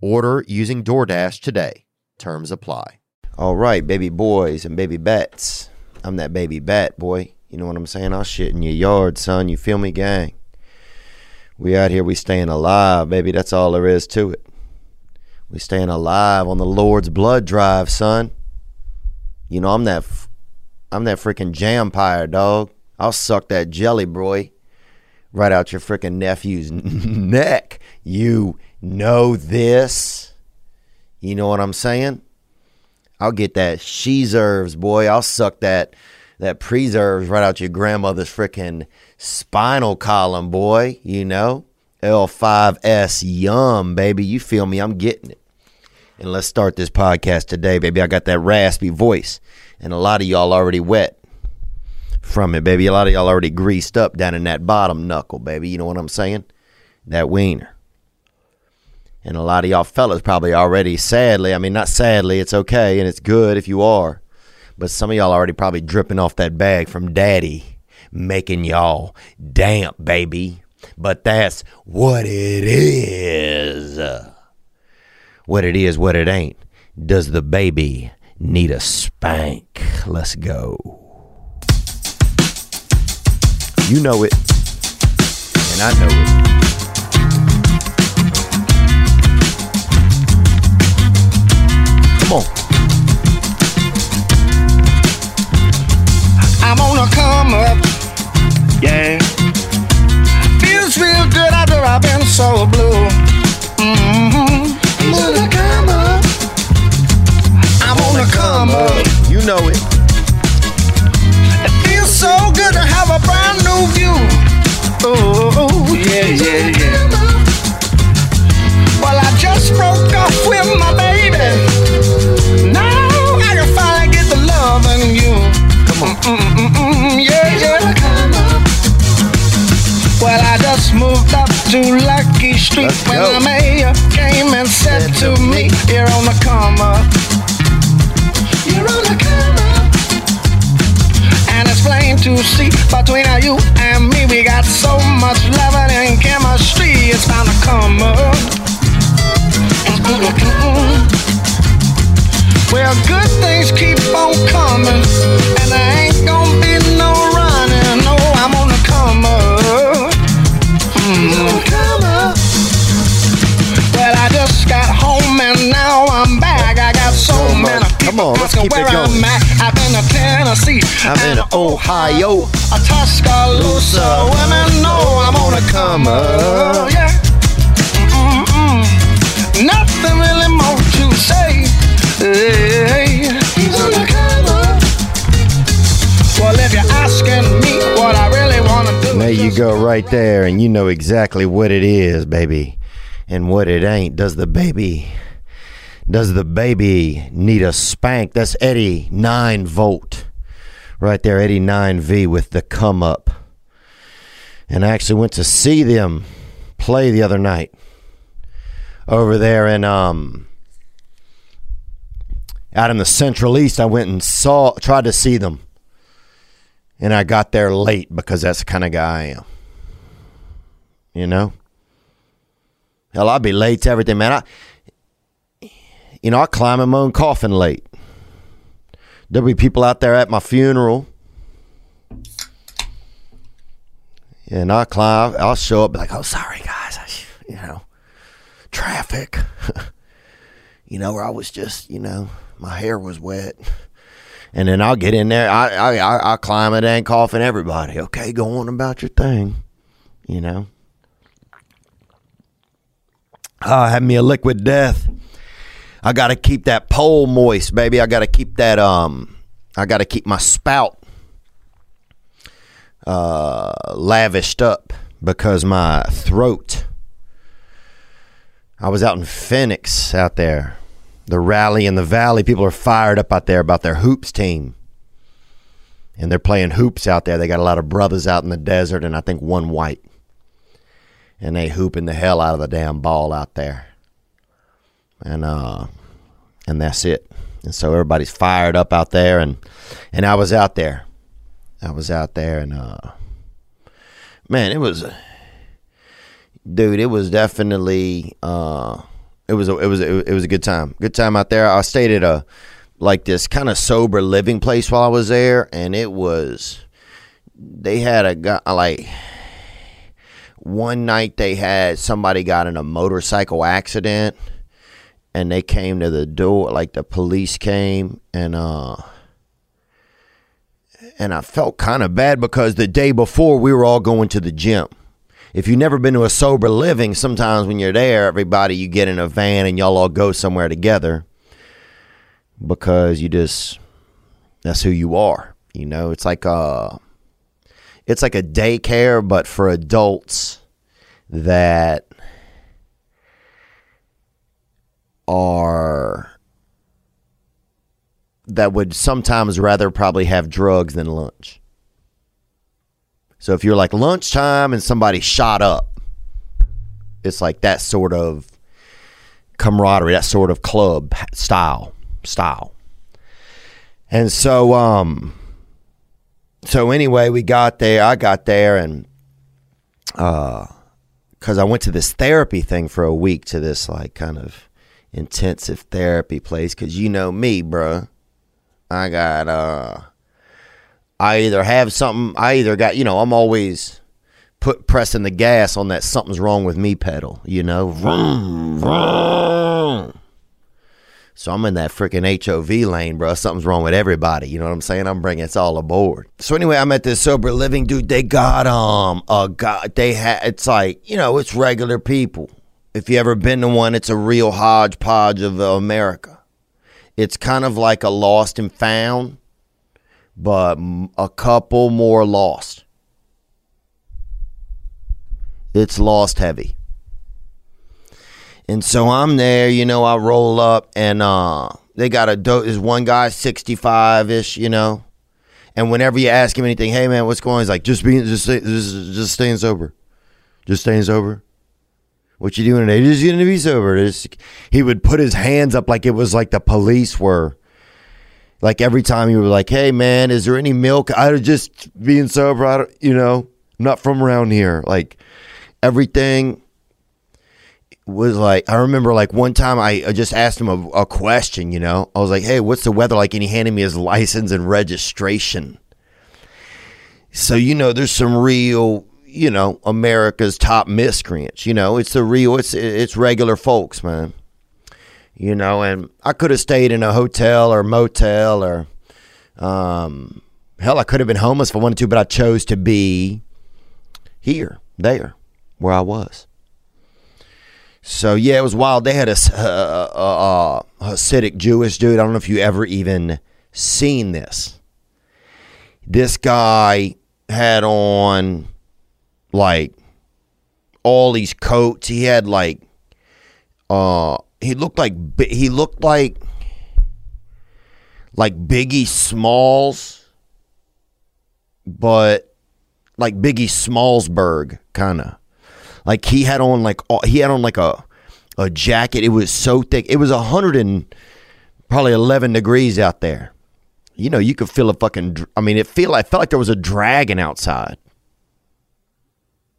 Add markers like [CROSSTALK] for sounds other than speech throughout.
Order using DoorDash today. Terms apply. All right, baby boys and baby bats. I'm that baby bat boy. You know what I'm saying? I'll shit in your yard, son. You feel me, gang? We out here, we staying alive, baby. That's all there is to it. We staying alive on the Lord's blood drive, son. You know, I'm that, I'm that freaking jampire, dog. I'll suck that jelly, boy, right out your freaking nephew's [LAUGHS] neck. You know this. You know what I'm saying? I'll get that sheserves, boy. I'll suck that that preserves right out your grandmother's freaking spinal column, boy. You know? L5S yum, baby. You feel me? I'm getting it. And let's start this podcast today, baby. I got that raspy voice. And a lot of y'all already wet from it, baby. A lot of y'all already greased up down in that bottom knuckle, baby. You know what I'm saying? That wiener. And a lot of y'all fellas probably already, sadly, I mean, not sadly, it's okay and it's good if you are. But some of y'all already probably dripping off that bag from daddy, making y'all damp, baby. But that's what it is. What it is, what it ain't. Does the baby need a spank? Let's go. You know it. And I know it. Come on. I'm gonna come up, yeah. Feels real good after I've been so blue. Mm-hmm. I'm gonna come up. I'm gonna come up. You know it. It feels so good to have a brand new view. Oh, yeah, yeah, right there, and you know exactly what it is, baby, and what it ain't. Does the baby, does the baby need a spank? That's Eddie nine volt, right there, Eddie nine V with the come up. And I actually went to see them play the other night over there in um out in the Central East. I went and saw, tried to see them and I got there late because that's the kind of guy I am. You know? Hell, I'll be late to everything, man. I, you know, I climb in my own coffin late. There'll be people out there at my funeral. And I climb, I'll show up, be like, oh, sorry, guys. I, you know, traffic. [LAUGHS] you know, where I was just, you know, my hair was wet. And then I'll get in there. I I I, I climb it and coughing everybody. Okay, go on about your thing. You know. Uh, have me a liquid death. I got to keep that pole moist, baby. I got to keep that um. I got to keep my spout uh, lavished up because my throat. I was out in Phoenix out there the rally in the valley. People are fired up out there about their hoops team. And they're playing hoops out there. They got a lot of brothers out in the desert, and I think one white. And they hooping the hell out of the damn ball out there. And uh and that's it. And so everybody's fired up out there and and I was out there. I was out there and uh man, it was dude, it was definitely uh it was a, it was a, it was a good time. Good time out there. I stayed at a like this kind of sober living place while I was there, and it was they had a guy like one night they had somebody got in a motorcycle accident and they came to the door like the police came and uh and I felt kind of bad because the day before we were all going to the gym if you've never been to a sober living, sometimes when you're there, everybody you get in a van and y'all all go somewhere together because you just that's who you are. You know, it's like a it's like a daycare, but for adults that are that would sometimes rather probably have drugs than lunch. So if you're like lunchtime and somebody shot up, it's like that sort of camaraderie, that sort of club style style. And so um so anyway, we got there, I got there and uh cuz I went to this therapy thing for a week to this like kind of intensive therapy place cuz you know me, bruh. I got uh I either have something, I either got, you know, I'm always put pressing the gas on that something's wrong with me pedal, you know. Vroom, vroom. So I'm in that freaking HOV lane, bro. Something's wrong with everybody. You know what I'm saying? I'm bringing it's all aboard. So anyway, I'm at this sober living, dude. They got um a god. They had it's like you know it's regular people. If you ever been to one, it's a real hodgepodge of America. It's kind of like a lost and found but a couple more lost. It's lost heavy. And so I'm there, you know, I roll up and uh they got a dope is one guy 65 ish, you know. And whenever you ask him anything, hey man, what's going on? He's like, just being just just, just staying sober. Just staying sober. What you doing today? Just gonna be sober. Just, he would put his hands up like it was like the police were like every time you were like, "Hey man, is there any milk?" I was just being sober. I don't, you know, not from around here. Like everything was like. I remember like one time I just asked him a, a question. You know, I was like, "Hey, what's the weather like?" And he handed me his [LAUGHS] license and registration. So you know, there's some real, you know, America's top miscreants. You know, it's the real, it's it's regular folks, man you know, and I could have stayed in a hotel or motel or, um, hell, I could have been homeless if I wanted to, but I chose to be here, there, where I was. So yeah, it was wild. They had [LAUGHS] a, a, a, Hasidic Jewish dude. I don't know if you ever even seen this. This guy had on like all these coats. He had like uh he looked like he looked like like Biggie Smalls, but like Biggie Smallsberg kind of. Like he had on like he had on like a a jacket. It was so thick. It was a hundred and probably eleven degrees out there. You know, you could feel a fucking. I mean, it feel. I felt like there was a dragon outside.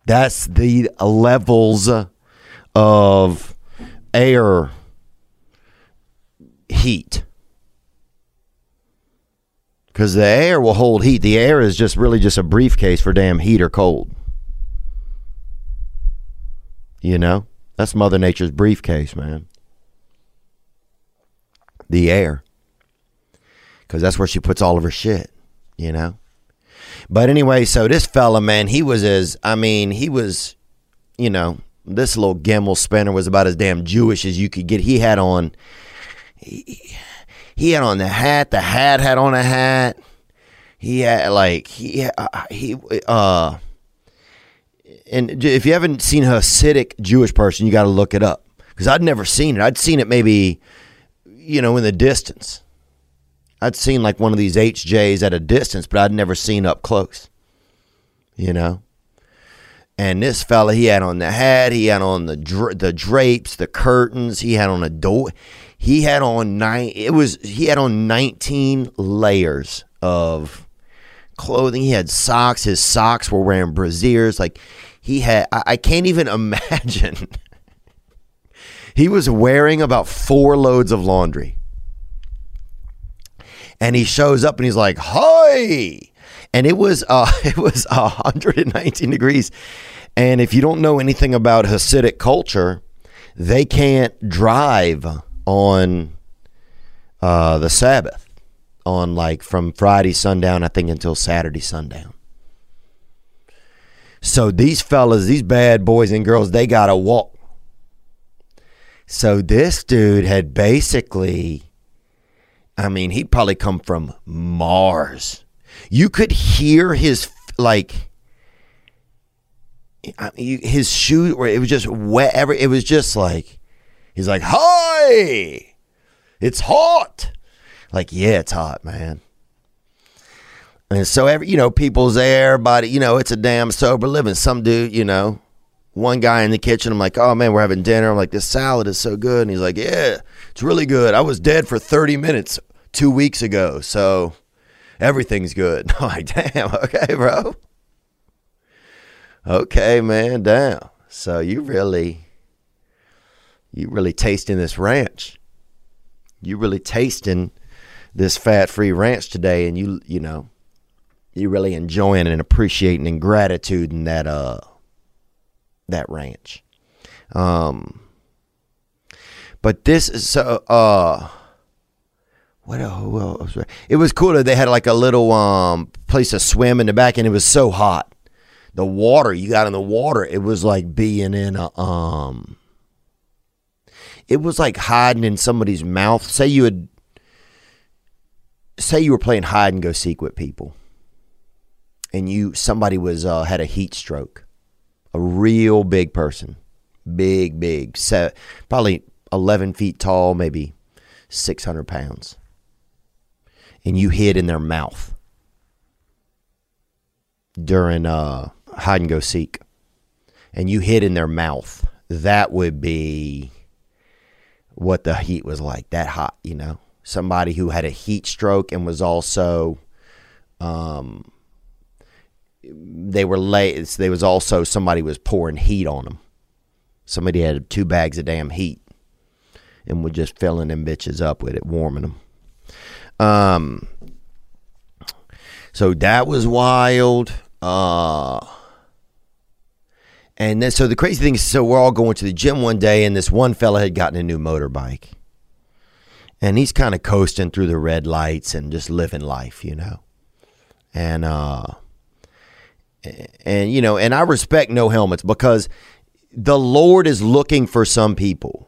That's the levels of air heat. Because the air will hold heat. The air is just really just a briefcase for damn heat or cold. You know? That's Mother Nature's briefcase, man. the air. Because that's where she puts all of her shit, you know? But anyway, so this fella, man, he was as, I mean, he was, you know, this little gimbal spinner was about as damn Jewish as you could get. He had on, he, he had on the hat, the hat had on a hat. He had like, he, uh, he, uh, and if you haven't seen a Hasidic Jewish person, you got to look it up because I'd never seen it. I'd seen it maybe, you know, in the distance. I'd seen like one of these HJs at a distance, but I'd never seen up close. You know. And this fella, he had on the hat, he had on the dra- the drapes, the curtains, he had on a door, he had on nine. It was he had on nineteen layers of clothing. He had socks. His socks were wearing brassieres. Like he had, I, I can't even [LAUGHS] imagine. he was wearing about four loads of laundry and he shows up and he's like, "Hi!" And it was uh, [LAUGHS] it was 119 degrees. And if you don't know anything about Hasidic culture, they can't drive on uh, the Sabbath, on like from Friday sundown, I think, until Saturday sundown. So these fellas, these bad boys and girls, they got to walk. So this dude had basically I mean, he'd probably come from Mars. You could hear his like his shoe where it was just wet every it was just like he's like, "Hi! It's hot." Like, "Yeah, it's hot, man." And so every you know, people's there, everybody, you know, it's a damn sober living. Some dude, you know, one guy in the kitchen, I'm like, oh man, we're having dinner. I'm like, this salad is so good. And he's like, yeah, it's really good. I was dead for 30 minutes two weeks ago, so everything's good. [LAUGHS] I'm like, damn, [LAUGHS] okay, bro. Okay, man, damn. So you really, you really tasting this ranch. You really tasting this fat-free ranch today, and you, you know, you really enjoying and appreciating and gratitude in that uh that ranch. Um, but this is so uh what else? It was cool they had like a little um place to swim in the back, and it was so hot. The water you got in the water, it was like being in a um. It was like hiding in somebody's mouth. Say you had, say you were playing hide and go seek with people, and you somebody was uh, had a heat stroke, a real big person, big big, set probably eleven feet tall, maybe six hundred pounds. And you hid in their mouth during uh, hide and go seek, and you hid in their mouth, that would be what the heat was like. That hot, you know, somebody who had a heat stroke and was also, um, they were late. There was also somebody was pouring heat on them. Somebody had two bags of damn heat and was just filling them bitches up with it, warming them. Um, so that was wild. Uh, and then, so the crazy thing is, so we're all going to the gym one day, and this one fella had gotten a new motorbike. And he's kind of coasting through the red lights and just living life, you know. And, uh, and, you know, and I respect no helmets because the Lord is looking for some people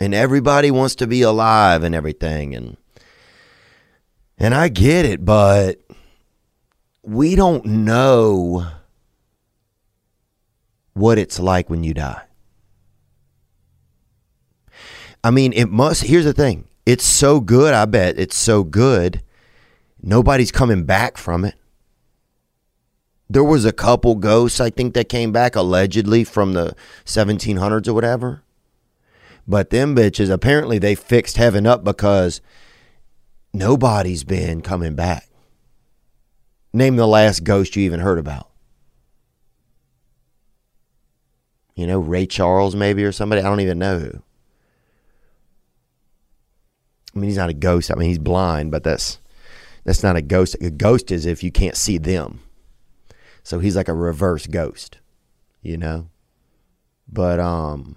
and everybody wants to be alive and everything and and I get it, but we don't know what it's like when you die. I mean, it must here's the thing. It's so good, I bet. It's so good. Nobody's coming back from it. There was a couple ghosts I think that came back allegedly from the 1700s or whatever. But them bitches, apparently they fixed heaven up because nobody's been coming back. Name the last ghost you even heard about. You know, Ray Charles maybe or somebody. I don't even know who. I mean, he's not a ghost. I mean, he's blind, but that's that's not a ghost. A ghost is if you can't see them. So he's like a reverse ghost, you know. But um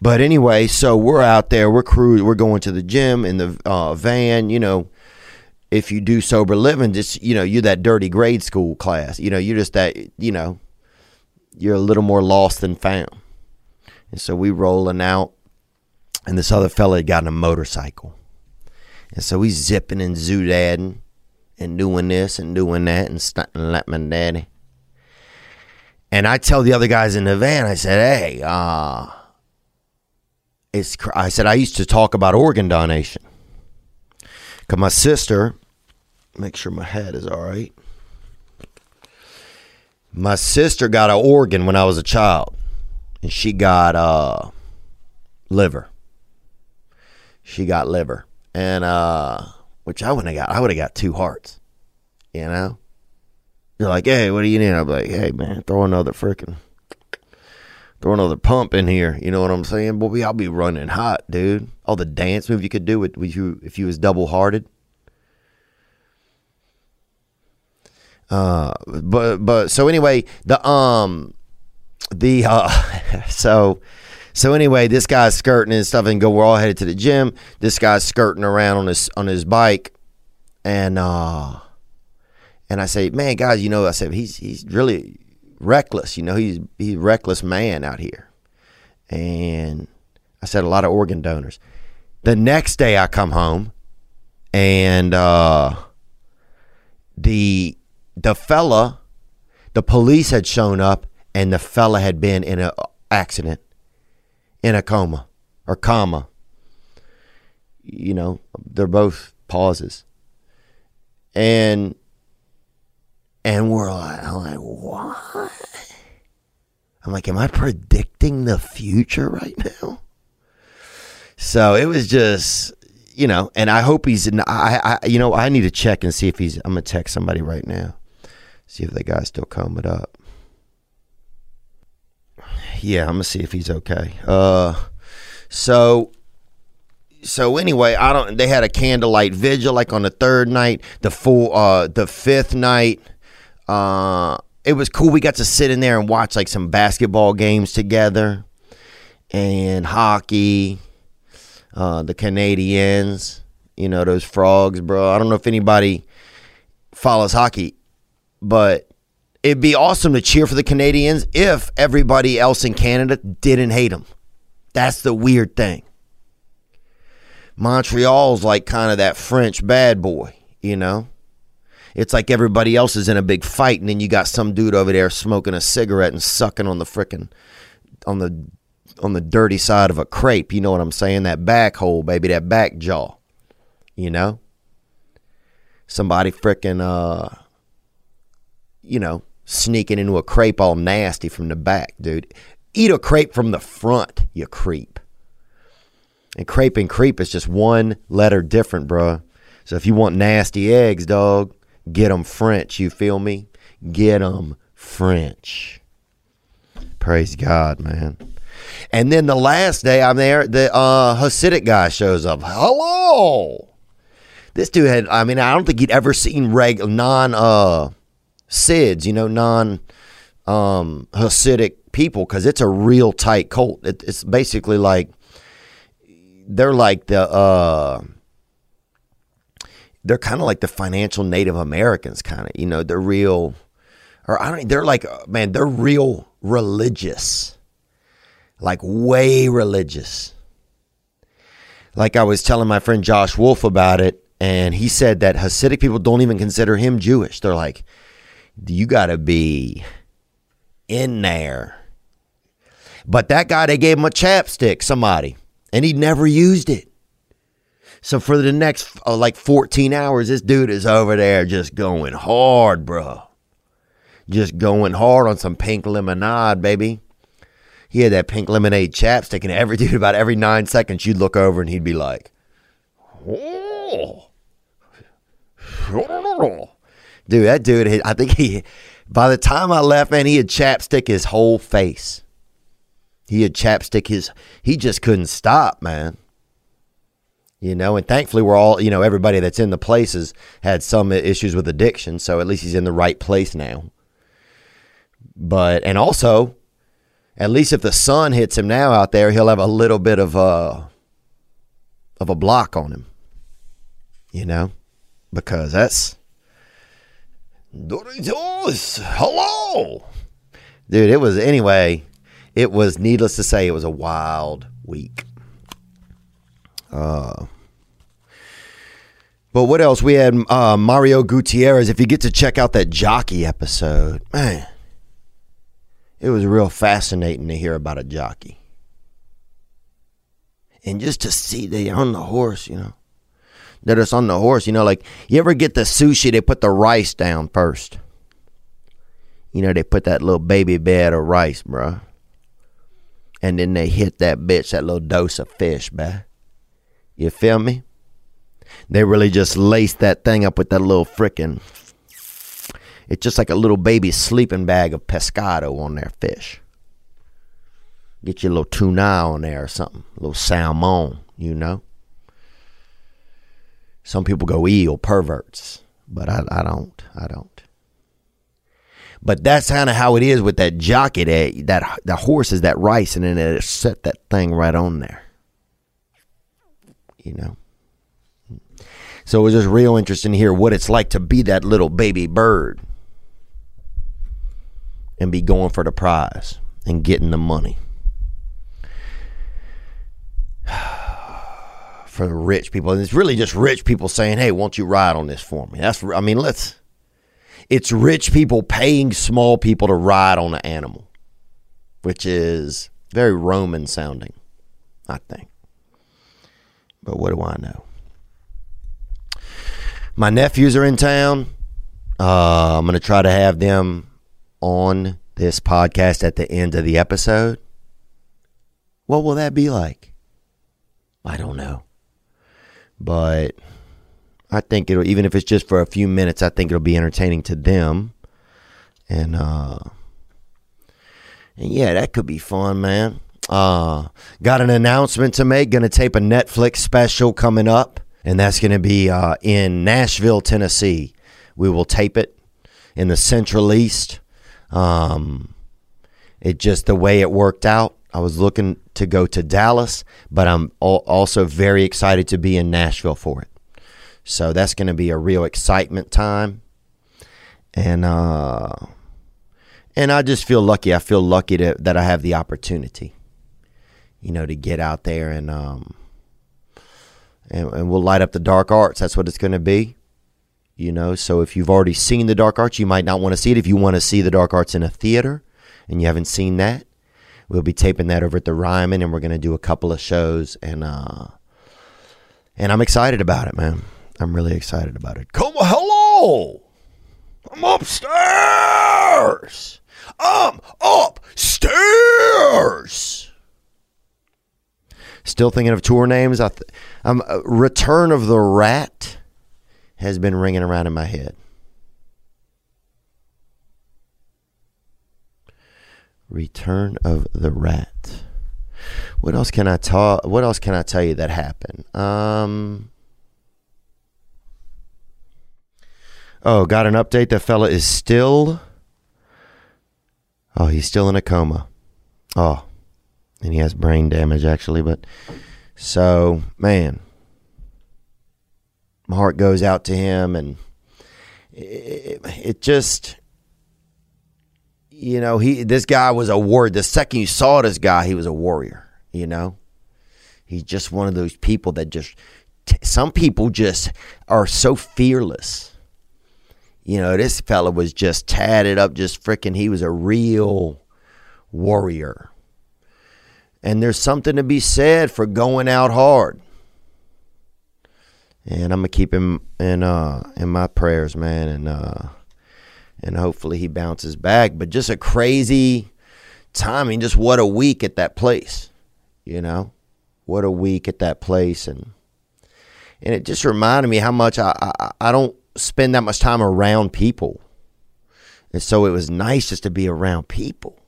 But anyway, so we're out there, we're crew, we're going to the gym in the uh, van. You know, if you do sober living, just you know, you're that dirty grade school class. You know, you're just that. You know, you're a little more lost than found. And so we rolling out, and this other fella had gotten a motorcycle, and so he's zipping and zoodadding and doing this and doing that and stunting like my daddy. And I tell the other guys in the van, I said, "Hey, uh, it's." cr- I said I used to talk about organ donation. Cause my sister, make sure my head is all right. My sister got an organ when I was a child, and she got uh, liver. She got liver, and uh, which I wouldn't have got. I would have got two hearts. You know, you're like, hey, what do you need? I'm like, hey, man, throw another freaking, throw another pump in here. You know what I'm saying? Boy, I'll be running hot, dude. All the dance move you could do with, with you if you was double hearted. Uh, but but so anyway, the um, the uh, [LAUGHS] so so anyway, this guy's skirting and stuff, and go. We're all headed to the gym. This guy's skirting around on his on his bike, and uh, and I say, man, guys, you know, I said he's he's really reckless. You know, he's he's a reckless man out here, and I said a lot of organ donors. The next day, I come home, and uh, the the fella, the police had shown up, and the fella had been in an accident, in a coma or comma. You know, they're both pauses, and and we're like, I'm like, what? I'm like, am I predicting the future right now? So it was just, you know, and I hope he's. In, I, I, you know, I need to check and see if he's. I'm gonna text somebody right now, see if the guy's still combing up. Yeah, I'm gonna see if he's okay. Uh, so so anyway, I don't. They had a candlelight vigil like on the third night, the full, uh, the fifth night. Uh, it was cool. We got to sit in there and watch like some basketball games together, and hockey. Uh, the Canadians, you know those frogs, bro. I don't know if anybody follows hockey, but it'd be awesome to cheer for the Canadians if everybody else in Canada didn't hate them. That's the weird thing. Montreal's like kind of that French bad boy, you know? It's like everybody else is in a big fight, and then you got some dude over there smoking a cigarette and sucking on the frickin' on the on the dirty side of a crepe. You know what I'm saying? That back hole, baby, that back jaw. You know? Somebody frickin' uh you know, sneaking into a crepe all nasty from the back, dude. Eat a crepe from the front, you creep. And crepe and creep is just one letter different, bruh. So if you want nasty eggs, dog, get them French. You feel me? Get them French. Praise God, man. And then the last day I'm there, the uh, Hasidic guy shows up. Hello. This dude had, I mean, I don't think he'd ever seen reg non uh, SIDS, you know, non um, Hasidic people because it's a real tight cult. It, it's basically like they're like the uh, they're kind of like the financial Native Americans, kind of. You know, they're real, or I don't. They're like man, they're real religious, like way religious. Like I was telling my friend Josh Wolf about it, and he said that Hasidic people don't even consider him Jewish. They're like, you got to be in there. But that guy, they gave him a chapstick, somebody, and he never used it. So for the next uh, like 14 hours, this dude is over there just going hard, bro. Just going hard on some pink lemonade, baby. He had that pink lemonade chapstick, and every [LAUGHS] dude, about every nine seconds, you'd look over and he'd be like, oh. Dude, that dude, I think he, by the time I left, man, he had chapstick his whole face. He had chapstick his, he just couldn't stop, man. You know, and thankfully we're all, you know, everybody that's in the places had some issues with addiction, so at least he's in the right place now. But, and also, At least if the sun hits him now out there, he'll have a little bit of a of a block on him. You know, because that's Doritos. Hello, dude. It was anyway. It was needless to say, it was a wild week. Uh, but what else? We had uh, Mario Gutierrez. If you get to check out that jockey episode, man, it was real fascinating to hear about a jockey. And just to see they on the horse, you know, that it's on the horse, you know, like you ever get the sushi, they put the rice down first. You know, they put that little baby bed of rice, bruh. And then they hit that bitch, that little dose of fish, bruh. You feel me? They really just laced that thing up with that little frickin' it's just like a little baby sleeping bag of pescado on their fish. Get your little tuna on there or something, a little salmon, you know. Some people go eel perverts, but I, I don't. I don't. But that's kind of how it is with that jockey. That that the horse is that rice, and then it set that thing right on there. You know. So it was just real interesting to hear what it's like to be that little baby bird and be going for the prize and getting the money. [SIGHS] for the rich people. And it's really just rich people saying, "Hey, won't you ride on this for me?" That's I mean, let's it's rich people paying small people to ride on an animal, which is very Roman sounding, I think. But what do I know? My nephews are in town. Uh, I'm going to try to have them on this podcast at the end of the episode. What will that be like? I don't know. But I think it'll even if it's just for a few minutes, I think it'll be entertaining to them. And uh and yeah, that could be fun, man. Uh got an announcement to make, gonna tape a Netflix special coming up and that's to be uh, in Nashville, Tennessee. We will tape it in the Central East. Um, it just the way it worked out. I was looking to go to Dallas, but I'm also very excited to be in Nashville for it. So that's going to be a real excitement time, and uh, and I just feel lucky. I feel lucky to, that I have the opportunity, you know, to get out there and um, and, and we'll light up the dark arts. That's what it's going to be. You know, so if you've already seen the dark arts, you might not want to see it. If you want to see the dark arts in a theater and you haven't seen that, we'll be taping that over at the Ryman, and we're going to do a couple of shows, and uh, and I'm excited about it, man. I'm really excited about it. Come, hello, I'm upstairs. I'm upstairs. Still thinking of tour names. I th- um, uh, Return of the Rat has been ringing around in my head. Return of the Rat. What else can I tell? What else can I tell you that happened? Um. Oh, got an update. The fella is still. Oh, he's still in a coma. Oh, and he has brain damage actually. But so, man, my heart goes out to him, and it, it just, you know, he this guy was a warrior. The second you saw this guy, he was a warrior. You know, he's just one of those people that just. Some people just are so fearless. You know, this fella was just tatted up, just freaking. He was a real warrior and there's something to be said for going out hard. And I'm gonna keep him in uh in my prayers, man, and uh and hopefully he bounces back. But just a crazy timing, just what a week at that place. You know? What a week at that place and and it just reminded me how much I, I, I don't spend that much time around people. And so it was nice just to be around people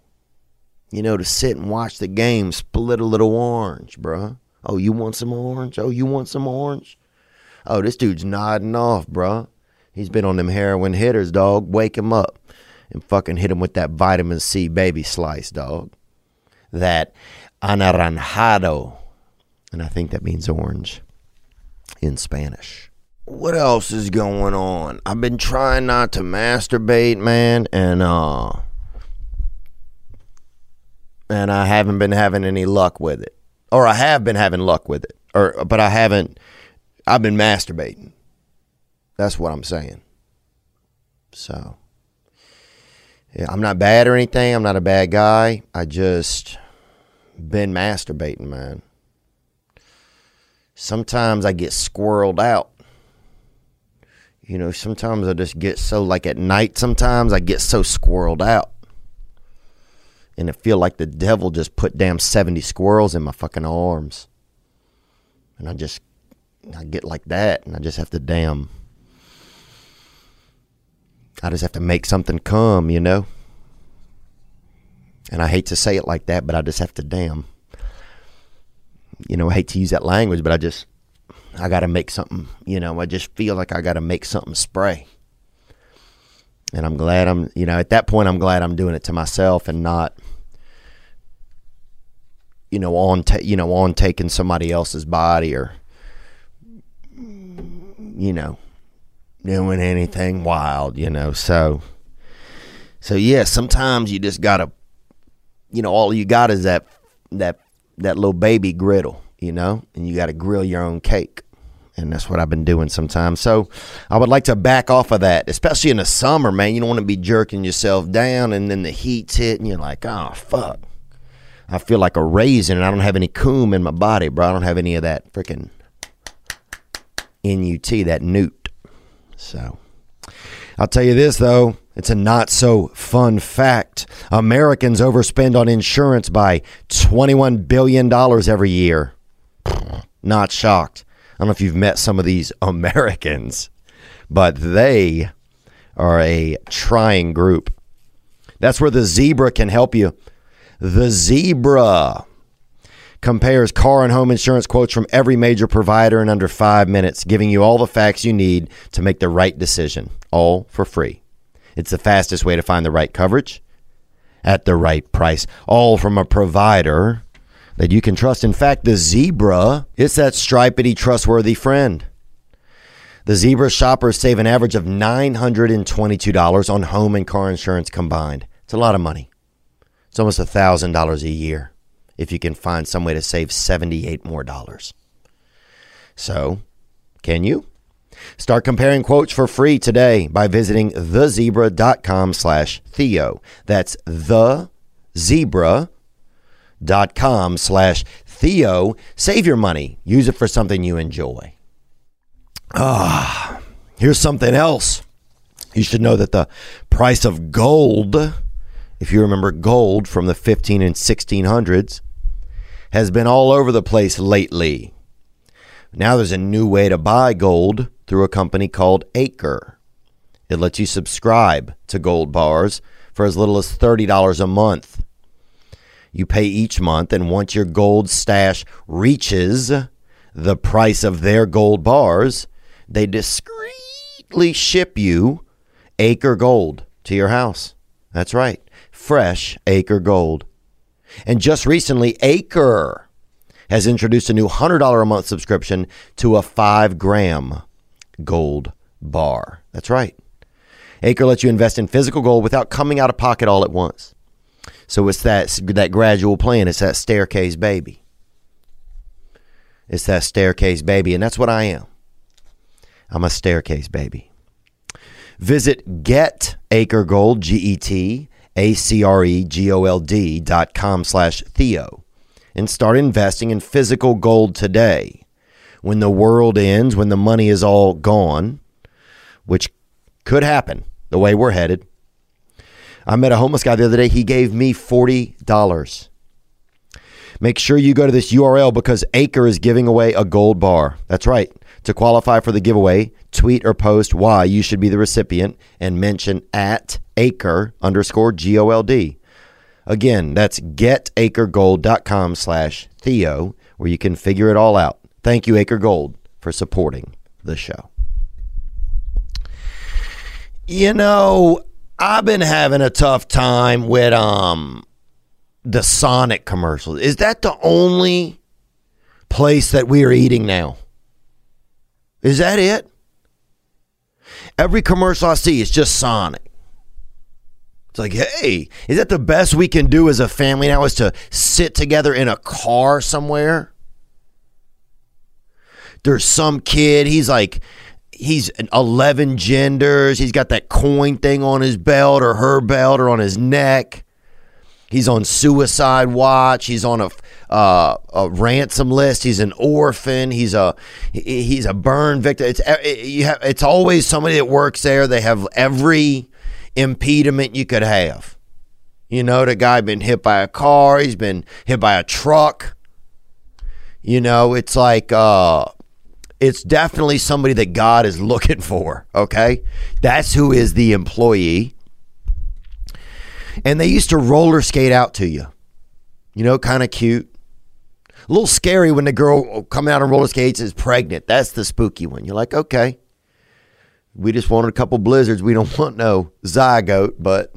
you know, to sit and watch the game, split a little orange, bruh. Oh, you want some orange? Oh, you want some orange? Oh, this dude's nodding off, bruh. He's been on them heroin hitters, dog. Wake him up and fucking hit him with that vitamin C baby slice, dog. that anaranjado. And I think that means orange in Spanish. What else is going on? I've been trying not to masturbate, man, and uh and I haven't been having any luck with it. Or I have been having luck with it. Or but I haven't I've been masturbating. That's what I'm saying. So yeah, I'm not bad or anything. I'm not a bad guy. I just been masturbating, man. Sometimes I get squirreled out. You know, sometimes I just get so like at night sometimes I get so squirreled out. And it feel like the devil just put damn 70 squirrels in my fucking arms. And I just I get like that and I just have to damn I just have to make something come, you know? And I hate to say it like that, but I just have to damn. You know, I hate to use that language, but I just, I got to make something, you know, I just feel like I got to make something spray. And I'm glad I'm, you know, at that point, I'm glad I'm doing it to myself and not, you know, on, ta- you know, on taking somebody else's body or, you know, doing anything wild, you know. So, so yeah, sometimes you just gotta, you know, all you got is that that that little baby griddle, you know, and you got to grill your own cake. And that's what I've been doing sometimes. So I would like to back off of that, especially in the summer, man. You don't want to be jerking yourself down and then the heat's hit and you're like, oh, fuck. I feel like a raisin and I don't have any coom in my body, bro. I don't have any of that freaking NUT, that newt. So I'll tell you this, though. It's a not so fun fact. Americans overspend on insurance by $21 billion every year. Not shocked. I don't know if you've met some of these [LAUGHS] Americans, but they are a trying group. That's where the zebra can help you. The zebra compares car and home insurance quotes from every major provider in under five minutes, giving you all the facts you need to make the right decision, all for free. It's the fastest way to find the right coverage at the right price, all from a provider that you can trust. In fact, the Zebra is that stripedy, trustworthy friend. The Zebra shoppers save an average of $922 on home and car insurance combined. It's a lot of money. It's almost $1,000 a year if you can find some way to save 78 more dollars. So, can you? Start comparing quotes for free today by visiting thezebra.com slash Theo. That's thezebra.com slash Theo. Save your money. Use it for something you enjoy. Ah, here's something else. You should know that the price of gold, if you remember gold from the 15 and 1600s, has been all over the place lately. Now there's a new way to buy gold through a company called Acre. It lets you subscribe to gold bars for as little as $30 a month. You pay each month, and once your gold stash reaches the price of their gold bars, they discreetly ship you Acre Gold to your house. That's right, fresh Acre Gold. And just recently, Acre has introduced a new $100 a month subscription to a 5 gram gold bar. That's right. Acre lets you invest in physical gold without coming out of pocket all at once. So it's that that gradual plan. It's that staircase baby. It's that staircase baby, and that's what I am. I'm a staircase baby. Visit Get Acre Gold, G E T A C R E G O L D dot com slash Theo and start investing in physical gold today. When the world ends, when the money is all gone, which could happen the way we're headed. I met a homeless guy the other day. He gave me $40. Make sure you go to this URL because Acre is giving away a gold bar. That's right. To qualify for the giveaway, tweet or post why you should be the recipient and mention at Acre underscore G O L D. Again, that's getacregold.com slash Theo, where you can figure it all out. Thank you, Acre Gold, for supporting the show. You know, I've been having a tough time with um the Sonic commercials. Is that the only place that we are eating now? Is that it? Every commercial I see is just Sonic. It's like, hey, is that the best we can do as a family now is to sit together in a car somewhere? There's some kid, he's like, he's 11 genders. He's got that coin thing on his belt or her belt or on his neck. He's on suicide watch. He's on a, uh, a ransom list. He's an orphan. He's a he's a burn victim. It's it's always somebody that works there. They have every impediment you could have. You know, the guy been hit by a car. He's been hit by a truck. You know, it's like uh, it's definitely somebody that God is [LAUGHS] looking for. Okay, that's who is the employee and they used to roller skate out to you. You know, kind of cute. A little scary when the girl coming out on roller skates is pregnant. That's the spooky one. You're like, okay, we just wanted a couple blizzards. We don't [LAUGHS] want no zygote, but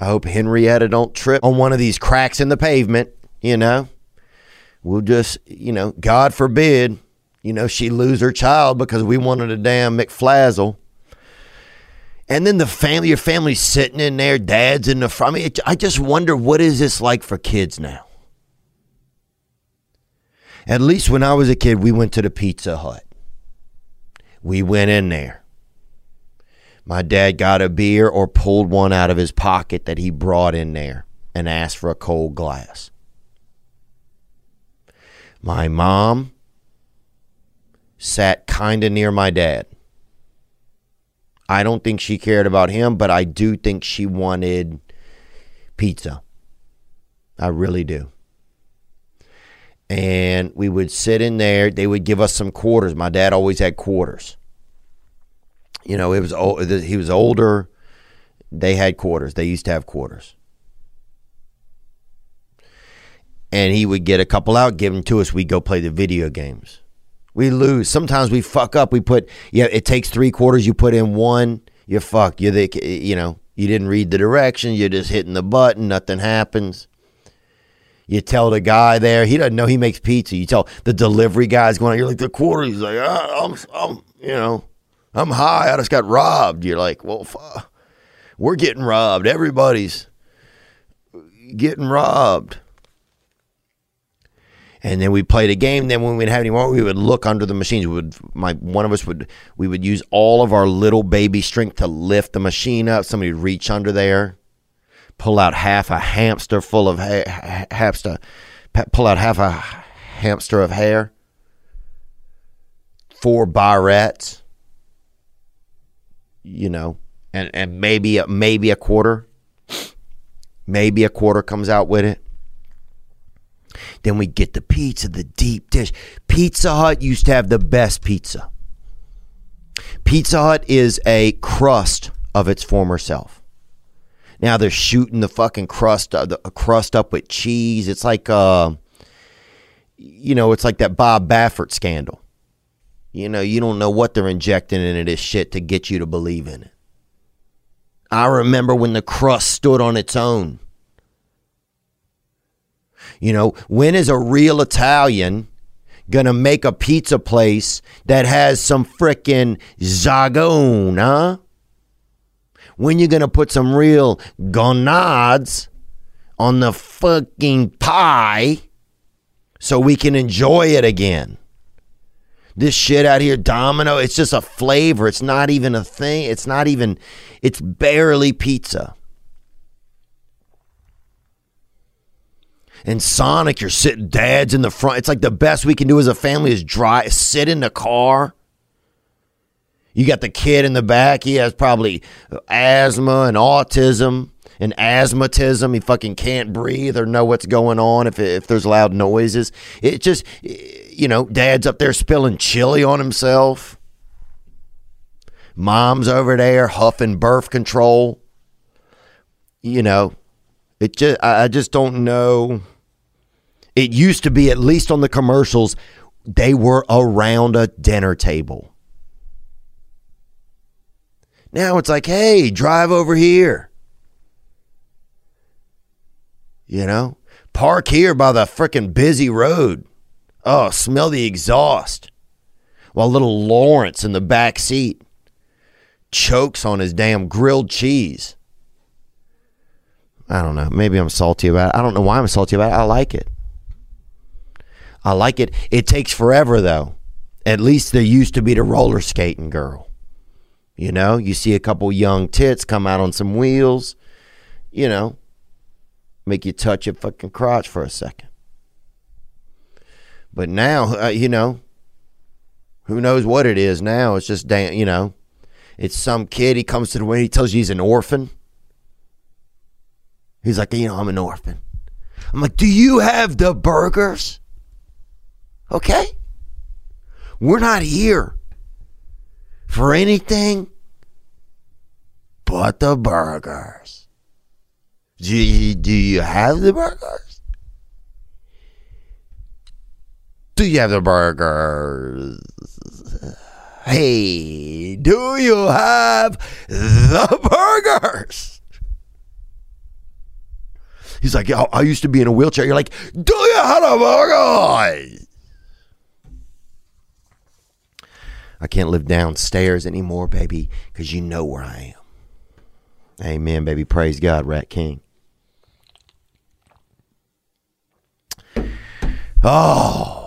I hope Henrietta don't trip on one of these cracks in the pavement. You know, we'll just, you know, God forbid, you know, she lose her child because we wanted a damn McFlazzle. And then the family, your family's sitting in there, dad's in the front. I, mean, it, I just wonder what is this like for kids now? At least when I was a kid, we went to the Pizza Hut. We went in there. My dad got a beer or pulled one out of his pocket that he brought in there and asked for a cold glass. My mom sat kind of near my dad. I don't think she cared about him, but I do think she wanted pizza. I really do. And we would sit in there. They would give us some quarters. My dad always had quarters. You know, it was old, he was older. They had quarters. They used to have quarters. And he would get a couple out, give them to us. We'd go play the video games. We lose. Sometimes we fuck up. We put yeah. It takes three quarters. You put in one. You're fucked. You're the you know you didn't read the directions. You're just hitting the button. Nothing happens. You tell the guy there he doesn't know he makes pizza. You tell the delivery guy's going. You're like the quarter. He's like ah, I'm I'm you know I'm high. I just got robbed. You're like well fuck. we're getting robbed. Everybody's getting robbed and then we played a game. Then when we wouldn't have any more, we would look under the machines. We would my one of us would we would use all of our little baby strength to lift the machine up. Somebody would reach under there, pull out half a hamster full of ha- hamster, pull out half a hamster of hair, four barrettes, you know, and and maybe a, maybe a quarter, maybe a quarter comes out with it then we get the pizza, the deep dish. Pizza Hut used to have the best pizza. Pizza Hut is a crust of its former self. Now they're shooting the fucking crust, uh, the crust up with cheese. It's like, uh, you know, it's like that Bob Baffert scandal. You know, you don't know what they're injecting into this shit to get you to believe in it. I remember when the crust stood on its own. You know, when is a real Italian gonna make a pizza place that has some frickin' zagon, huh? When you gonna put some real gonads on the fucking pie so we can enjoy it again? This shit out here, Domino, it's just a flavor. It's not even a thing. It's not even, it's barely pizza. and Sonic, you're sitting, dad's in the front. It's like the best we can do as a family is drive, sit in the car. You got the kid in the back. He has probably asthma and autism and asthmatism. He fucking can't breathe or know what's going on if, if there's loud noises. It just, you know, dad's up there spilling chili on himself. Mom's over there huffing birth control. You know, it just I just don't know. It used to be at least on the commercials, they were around a dinner table. Now it's like, hey, drive over here. You know? Park here by the frickin' busy road. Oh, smell the exhaust. While little Lawrence in the back seat chokes on his damn grilled cheese. I don't know. Maybe I'm salty about it. I don't know why I'm salty about it. I like it. I like it. It takes forever though. At least there used to be the roller skating girl. You know, you see a couple young tits come out on some wheels, you know, make you touch your fucking crotch for a second. But now, uh, you know, who knows what it is now? It's just damn, you know, it's some kid. He comes to the window. He tells you he's an orphan. He's like, you know, I'm an orphan. I'm like, do you have the burgers? Okay. We're not here for anything but the burgers. Do you, do you have the burgers? Do you have the burgers? Hey, do you have the burgers? He's like, I, I used to be in a wheelchair. You're like, do you have the burgers? I can't live downstairs anymore, baby, because you know where I am. Amen, baby. Praise God, Rat King. Oh.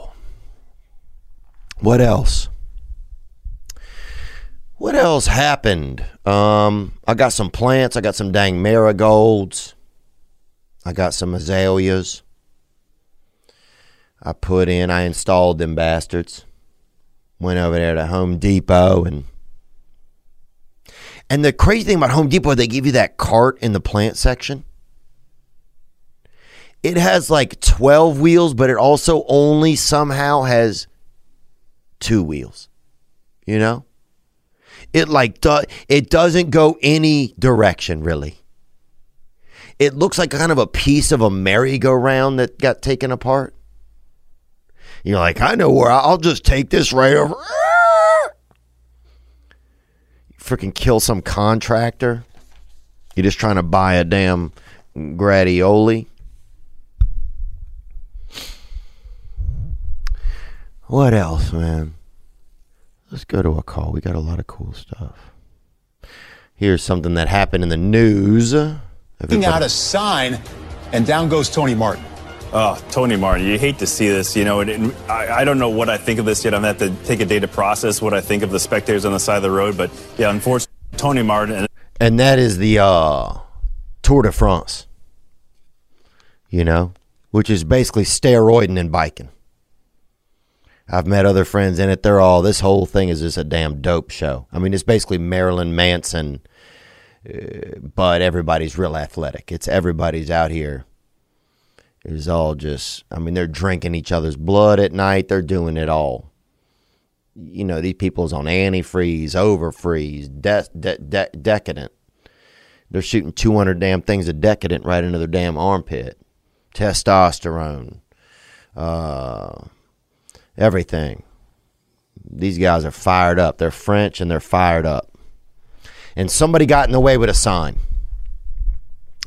What else? What else happened? Um, I got some plants. I got some dang marigolds. I got some azaleas. I put in, I installed them bastards. Went over there to Home Depot and and the crazy thing about Home Depot, they give you that cart in the plant section. It has like 12 wheels, but it also only somehow has two wheels. You know? It like do, it doesn't go any direction really. It looks like kind of a piece of a merry-go-round that got taken apart. You're like, I know where I'll just take this right over. Freaking kill some contractor. You're just trying to buy a damn gradioli. What else, man? Let's go to a call. We got a lot of cool stuff. Here's something that happened in the news. Looking out a sign, and down goes Tony Martin. Oh, Tony Martin, you hate to see this. You know, and, I, I, don't know what I think of this yet. I'm going to have to take a day to process what I think of the spectators on the side of the road. But yeah, unfortunately, Tony Martin. And, and that is the uh, Tour de France, you know, which is basically steroiding and biking. I've met other friends in it. They're all, this whole thing is just a damn dope show. I mean, it's basically Marilyn Manson, uh, but everybody's real athletic. It's everybody's out here it was all just, I mean, they're drinking each other's blood at night. They're doing it all. You know, these people's on antifreeze, overfreeze, de- de- de- decadent. They're shooting 200 damn things of decadent right into their damn armpit. Testosterone, uh, everything. These guys are fired up. They're French and they're fired up. And somebody got in the way with a sign.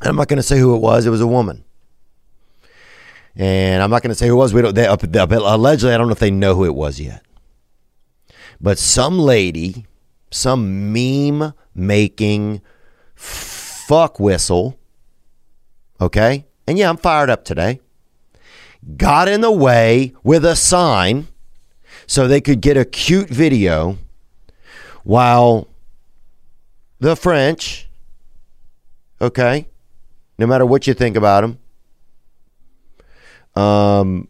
And I'm not going to say who it was. It was a woman and I'm not going to say who it was. We don't. They, allegedly, I don't know if they know who it was yet. But some lady, some meme making fuck whistle. Okay, and yeah, I'm fired up today. Got in the way with a sign so they could get a cute video while the French, okay, no matter what you think about them, um,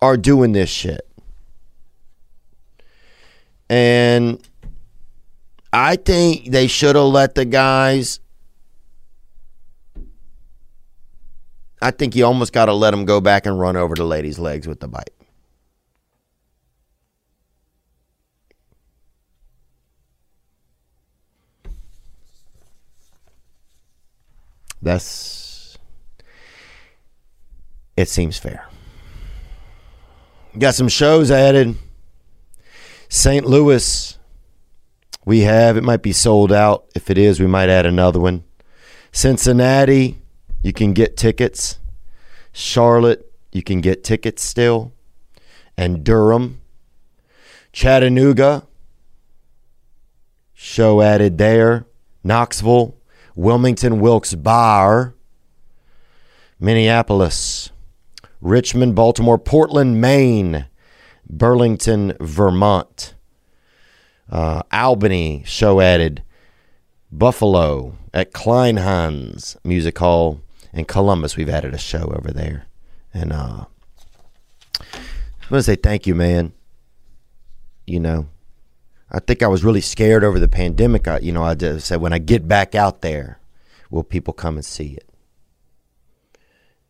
are doing this shit. And I think they should have let the guys. I think you almost got to let him go back and run over the lady's legs with the bike. That's it seems fair. Got some shows added. St. Louis, we have, it might be sold out. If it is, we might add another one. Cincinnati, you can get tickets. Charlotte, you can get tickets still. And Durham, Chattanooga, show added there. Knoxville, Wilmington, Wilkes Barre, Minneapolis, Richmond, Baltimore, Portland, Maine, Burlington, Vermont, uh, Albany, show added, Buffalo at Kleinhans Music Hall, and Columbus. We've added a show over there, and uh, I want to say thank you, man. You know, I think I was really scared over the pandemic. I, you know, I just said when I get back out there, will people come and see it?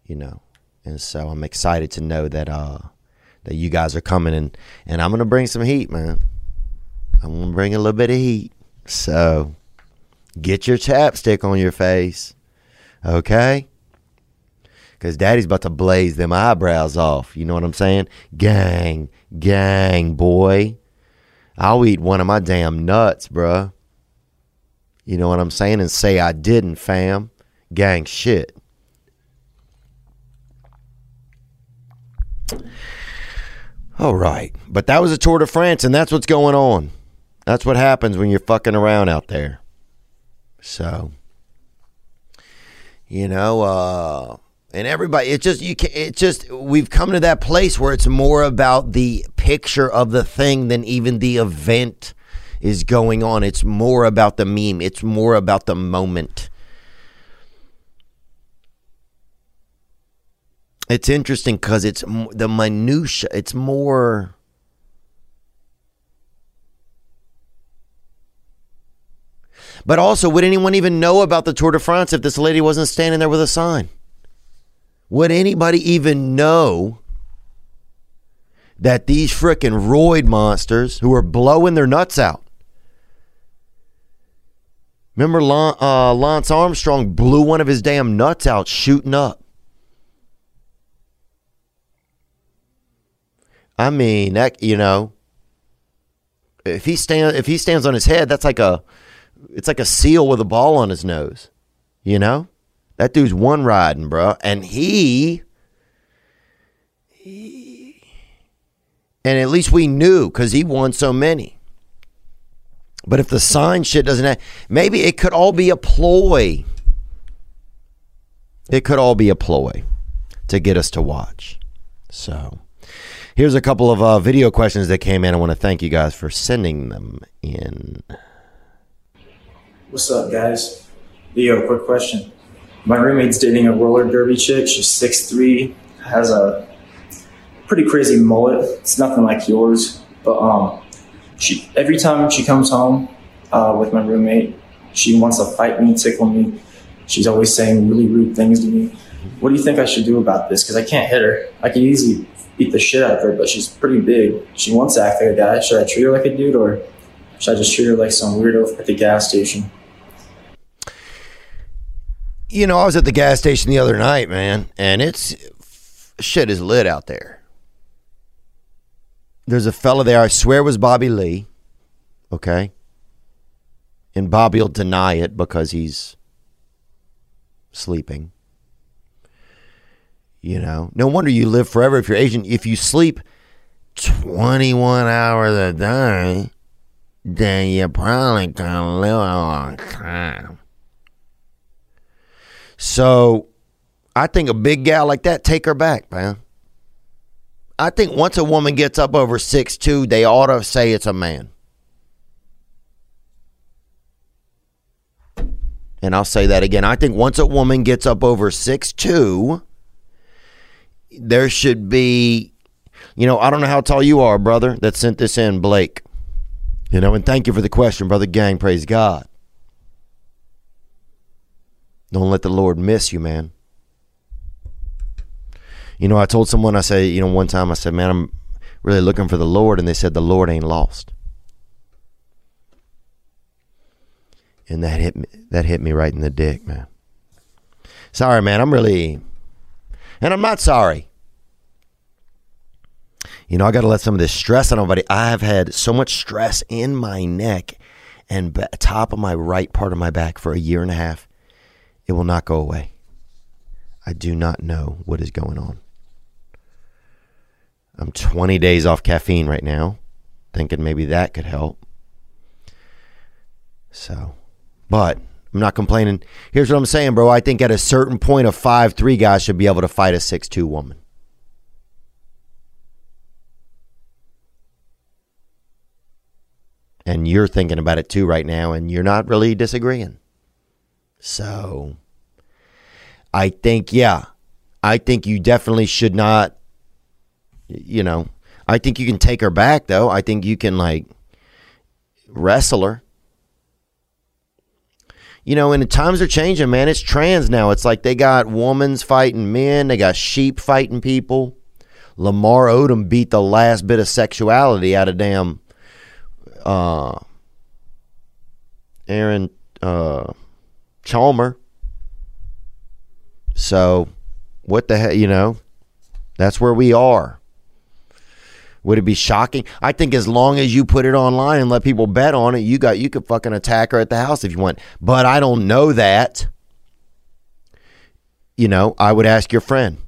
You know, and so I'm excited to know that uh that you guys are coming and and I'm gonna bring some heat, man. I'm gonna bring a little bit of heat. So get your chapstick on your face, okay? Because daddy's about to blaze them eyebrows off. You know what I'm saying? Gang, gang, boy. I'll eat one of my damn nuts, bruh. You know what I'm saying? And say I didn't, fam. Gang shit. All right. But that was a Tour de France, and that's what's going on. That's what happens when you're fucking around out there. So, you know, uh, and everybody, it just you can, it just we've come to that place where it's more about the picture of the thing than even the event is going on. It's more about the meme. It's more about the moment. It's interesting because it's the minutia. It's more. But also, would anyone even know about the Tour de France if this lady wasn't standing there with a sign? Would anybody even know that these frickin' roid monsters who are blowing their nuts out? Remember, uh, Lance Armstrong blew one of his damn nuts out shooting up. I mean, that you know, if he stand if he stands on his head, that's like a it's like a seal with a ball on his nose. You know? That dude's one riding, bro. And he, he and at least we knew because he won so many. But if the sign shit doesn't have, maybe it could all be a ploy. It could all be a ploy to get us to watch. So here's a couple of uh, video questions that came in. I want to thank you guys for sending them in. What's up, guys? Leo, quick question. My roommate's dating a roller derby chick. She's 6'3", has a pretty crazy mullet. It's nothing like yours, but um, she every time she comes home uh, with my roommate, she wants to fight me, tickle me. She's always saying really rude things to me. What do you think I should do about this? Because I can't hit her. I could easily beat the shit out of her, but she's pretty big. She wants to act like a guy. Should I treat her like a dude, or should I just treat her like some weirdo at the gas station? You know, I was at the gas station the other night, man, and it's shit is lit out there. There's a fella there, I swear was Bobby Lee. Okay. And Bobby'll deny it because he's sleeping. You know, no wonder you live forever if you're Asian. If you sleep 21 hours a day, then you probably going to live a long time. So I think a big gal like that, take her back, man. I think once a woman gets up over six two, they ought to say it's a man. And I'll say that again. I think once a woman gets up over six two, there should be, you know, I don't know how tall you are, brother, that sent this in, Blake. You know, and thank you for the question, brother gang. Praise God. Don't let the Lord miss you, man. You know, I told someone, I say, you know, one time I said, man, I'm really looking for the Lord. And they said, the Lord ain't lost. And that hit me, that hit me right in the dick, man. Sorry, man. I'm really, and I'm not sorry. You know, I got to let some of this stress out on nobody. I have had so much stress in my neck and top of my right part of my back for a year and a half. It will not go away. I do not know what is going on. I'm 20 days off caffeine right now, thinking maybe that could help. So, but I'm not complaining. Here's what I'm saying, bro. I think at a certain point, a 5 3 guy should be able to fight a 6 2 woman. And you're thinking about it too right now, and you're not really disagreeing. So, I think, yeah, I think you definitely should not, you know, I think you can take her back, though. I think you can, like, wrestle her. You know, and the times are changing, man. It's trans now. It's like they got women's fighting men, they got sheep fighting people. Lamar Odom beat the last bit of sexuality out of damn uh, Aaron uh, Chalmer. So, what the hell, you know? That's where we are. Would it be shocking? I think as long as you put it online and let people bet on it, you got you could fucking attack her at the house if you want. But I don't know that. You know, I would ask your friend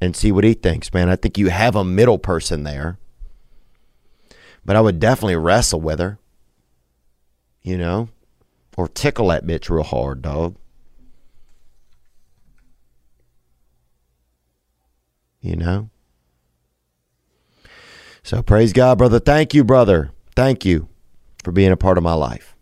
and see what he thinks, man. I think you have a middle person there. But I would definitely wrestle with her. You know? Or tickle that bitch real hard, dog. You know? So praise God, brother. Thank you, brother. Thank you for being a part of my life.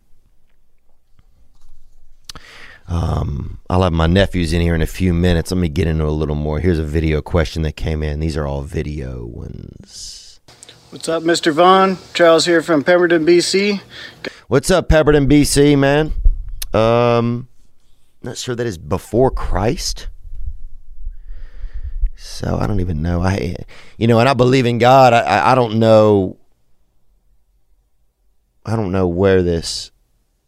Um, I'll have my nephews in here in a few minutes. Let me get into a little more. Here's a video question that came in. These are all video ones. What's up, Mr. Von? Charles here from Pemberton, BC. What's up, Pemberton, BC, man? Um, not sure that is before Christ. So I don't even know. I, you know, and I believe in God. I, I don't know. I don't know where this.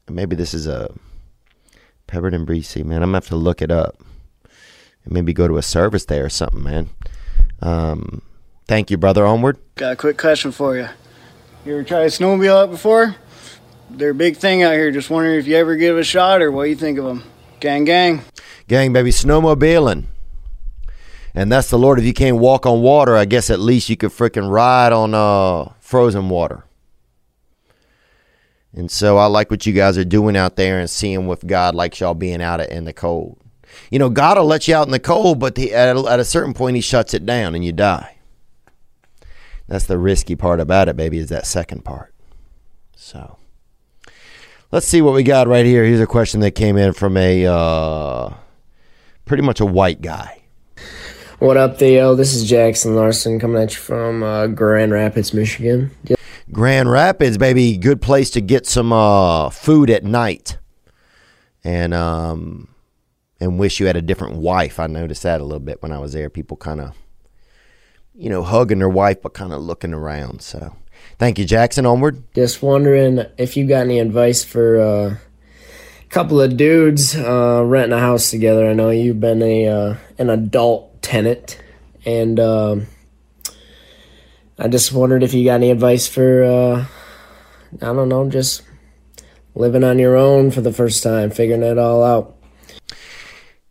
Maybe this is a Pemberton BC, man. I'm gonna have to look it up. And maybe go to a service there or something, man. Um, thank you, brother. Onward. Got a quick question for you. You ever tried a snowmobile out before? They're a big thing out here. Just wondering if you ever give a shot or what you think of them. Gang, gang. Gang, baby, snowmobiling. And that's the Lord. If you can't walk on water, I guess at least you could freaking ride on uh, frozen water. And so I like what you guys are doing out there and seeing with God likes y'all being out in the cold. You know, God will let you out in the cold, but the, at, a, at a certain point, He shuts it down and you die. That's the risky part about it, baby, is that second part. So let's see what we got right here. Here's a question that came in from a uh, pretty much a white guy. What up, Theo? This is Jackson Larson coming at you from uh, Grand Rapids, Michigan. Grand Rapids, baby, good place to get some uh, food at night, and um, and wish you had a different wife. I noticed that a little bit when I was there. People kind of, you know, hugging their wife, but kind of looking around. So, thank you, Jackson. Onward. Just wondering if you got any advice for uh, a couple of dudes uh, renting a house together. I know you've been a uh, an adult tenant, and um, I just wondered if you got any advice for, uh, I don't know, just living on your own for the first time, figuring it all out.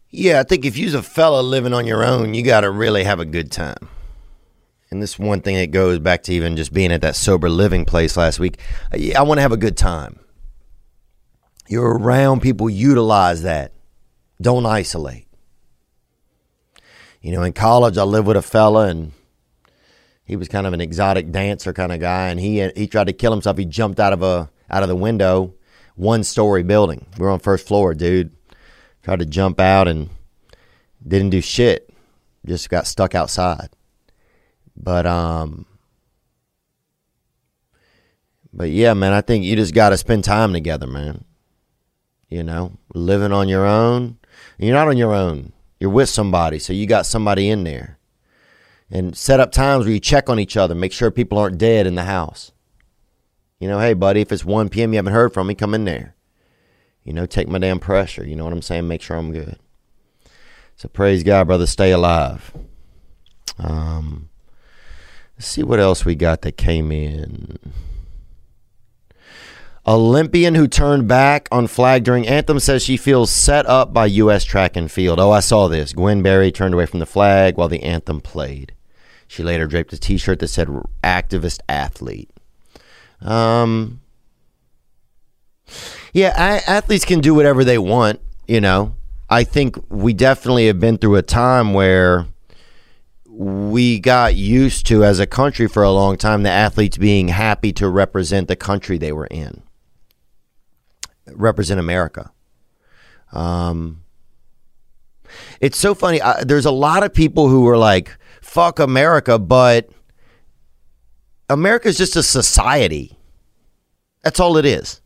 Yeah, I think if you're a fella living on your own, you got to really have a good time. And this one thing that goes back to even just being at that sober living place last week. I want to have a good time. You're around people, utilize that. Don't isolate. You know, in college, I lived with a fella, and he was kind of an exotic dancer kind of guy, and he he tried to kill himself. He jumped out of a out of the window, one story building. We are on first floor, dude. Tried to jump out and didn't do shit. Just got stuck outside. But um, but yeah, man, I think you just got to spend time together, man. You know, living on your own. You're not on your own. You're with somebody, so you got somebody in there. And set up times where you check on each other, make sure people aren't dead in the house. You know, hey, buddy, if it's 1 p.m. you haven't heard from me, come in there. You know, take my damn pressure. You know what I'm saying? Make sure I'm good. So praise God, brother. Stay alive. Um, let's see what else we got that came in. Olympian who turned back on flag during anthem says she feels set up by U.S. track and field. Oh, I saw this. Gwen Berry turned away from the flag while the anthem played. She later draped a T-shirt that said "activist athlete." Um, yeah, I, athletes can do whatever they want. You know, I think we definitely have been through a time where we got used to, as a country, for a long time, the athletes being happy to represent the country they were in, represent America. Um, it's so funny. I, there's a lot of people who are like, "Fuck America," but America is just a society. That's all it is.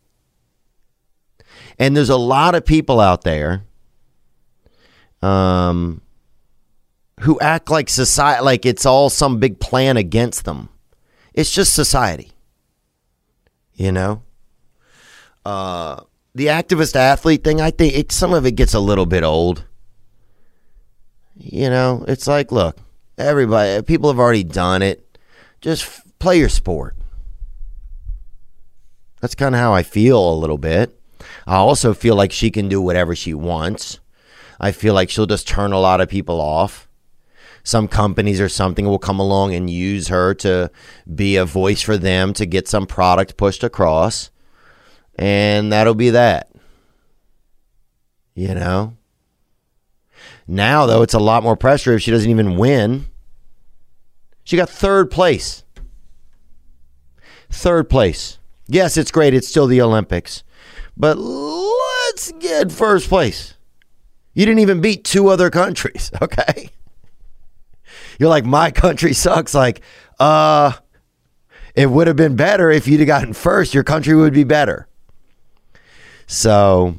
And there's a lot of people out there um, who act like society, like it's all some big plan against them. It's just society. You know? Uh, the activist athlete thing, I think it, some of it gets a little bit old. You know, it's like, look, everybody, people have already done it. Just f- play your sport. That's kind of how I feel a little bit. I also feel like she can do whatever she wants. I feel like she'll just turn a lot of people off. Some companies or something will come along and use her to be a voice for them to get some product pushed across. And that'll be that. You know? Now, though, it's a lot more pressure if she doesn't even win. She got third place. Third place. Yes, it's great. It's still the Olympics. But let's get first place. You didn't even beat two other countries, [LAUGHS] okay? You're like, my country sucks. Like, uh, it would have been better if you'd have gotten first. Your country would be better. So,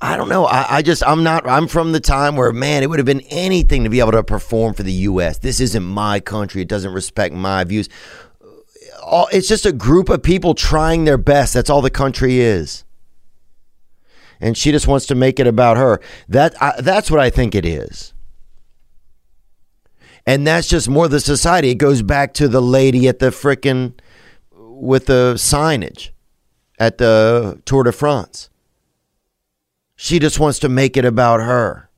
I don't know. I, I, just, I'm not, I'm from the time where, man, it would have been anything to be able to perform for the U.S. This isn't my country. It doesn't respect my views. It's just a group of people trying their best. That's all the country is. And she just wants to make it about her. That I, that's what I think it is. And that's just more the society. It goes back to the lady at the frickin' with the signage at the Tour de France. She just wants to make it about her.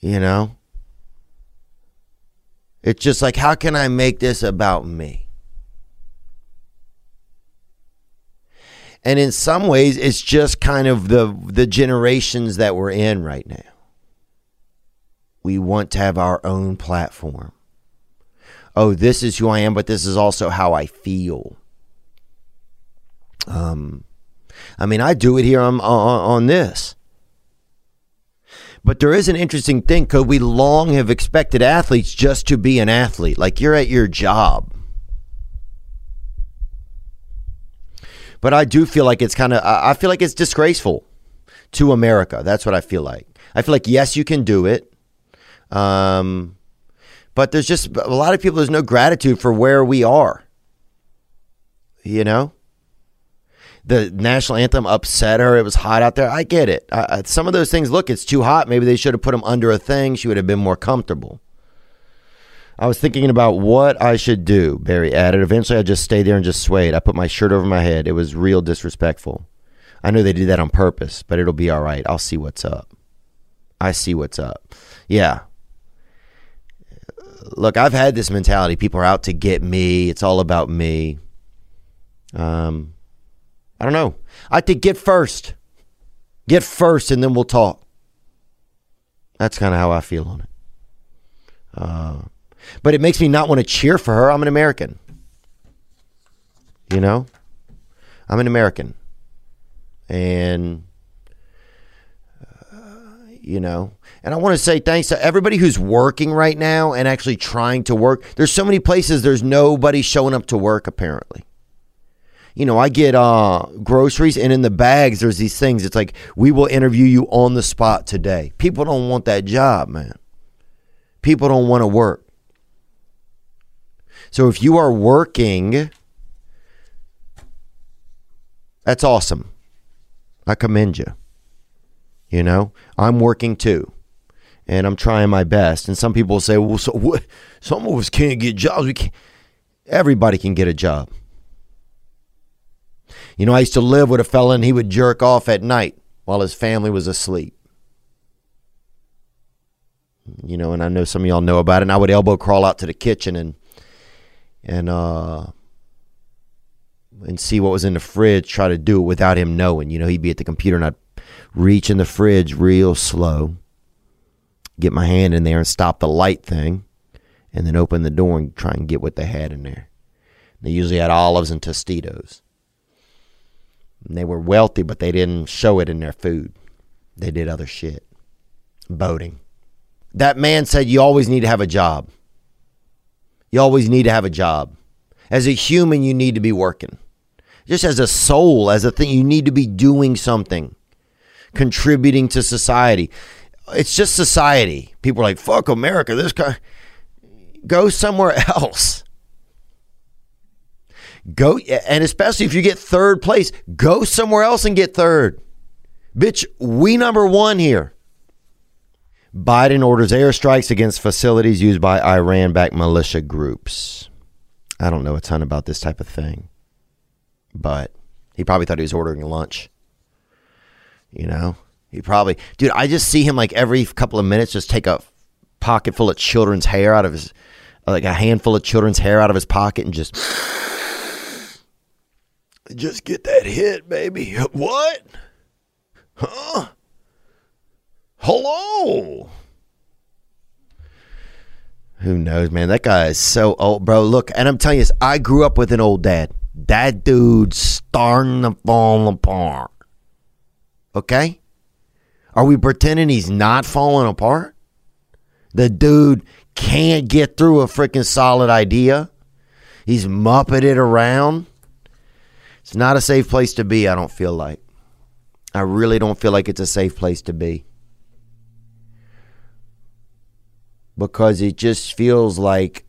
You know? It's just like, how can I make this about me? And in some ways, it's just kind of the, the generations that we're in right now. We want to have our own platform. Oh, this is who I am, but this is also how I feel. Um, I mean, I do it here on, on, on this. But there is an interesting thing because we long have expected athletes just to be an athlete, like you're at your job. But I do feel like it's kind of, I feel like it's disgraceful to America. That's what I feel like. I feel like, yes, you can do it. Um, but there's just a lot of people, there's no gratitude for where we are. You know? the national anthem upset her. It was hot out there. I get it. Uh, some of those things, look, it's too hot. Maybe they should have put them under a thing. She would have been more comfortable. I was thinking about what I should do, Berry added. Eventually, I just stayed there and just swayed. I put my shirt over my head. It was real disrespectful. I know they did that on purpose, but it'll be all right. I'll see what's up. I see what's up. Yeah. Look, I've had this mentality. People are out to get me. It's all about me. Um, I don't know. I think get first. Get first and then we'll talk. That's kind of how I feel on it. Uh, but it makes me not want to cheer for her. I'm an American. You know? I'm an American. And, uh, you know, and I want to say thanks to everybody who's working right now and actually trying to work. There's so many places there's nobody showing up to work, apparently you know, I get uh, groceries and in the bags, there's these things. It's like, we will interview you on the spot today. People don't want that job, man. People don't want to work. So if you are working, that's awesome. I commend you. You know, I'm working too. And I'm trying my best. And some people say, well, so what? Some of us can't get jobs. We can't Everybody can get a job. You know, I used to live with a fella and he would jerk off at night while his family was asleep. You know, and I know some of y'all know about it. And I would elbow crawl out to the kitchen and and uh and see what was in the fridge, try to do it without him knowing. You know, he'd be at the computer and I'd reach in the fridge real slow, get my hand in there and stop the light thing, and then open the door and try and get what they had in there. They usually had olives and Tostitos. And they were wealthy, but they didn't show it in their food. They did other shit. Boating. That man said you always need to have a job. You always need to have a job. As a human, you need to be working just as a soul, as a thing, you need to be doing something, contributing to society. It's just society. People are like, fuck America, this guy. Go somewhere else. Go, and especially if you get third place, go somewhere else and get third. Bitch, we number one here. Biden orders airstrikes against facilities used by Iran backed militia groups. I don't know a ton about this type of thing but he probably thought he was ordering lunch. You know, he probably, dude. I just see him like every couple of minutes just take a pocket full of children's hair out of his, like a handful of children's hair out of his pocket and just, [SIGHS] just get that hit, baby. [LAUGHS] What? Huh? Hello. Who knows, man? That guy is so old, bro. Look, and I'm telling you this, I grew up with an old dad that dude's starting to fall apart. Okay? Are we pretending he's not falling apart? The dude can't get through a freaking solid idea. He's muppeted around. It's not a safe place to be, I don't feel like. I really don't feel like it's a safe place to be. Because it just feels like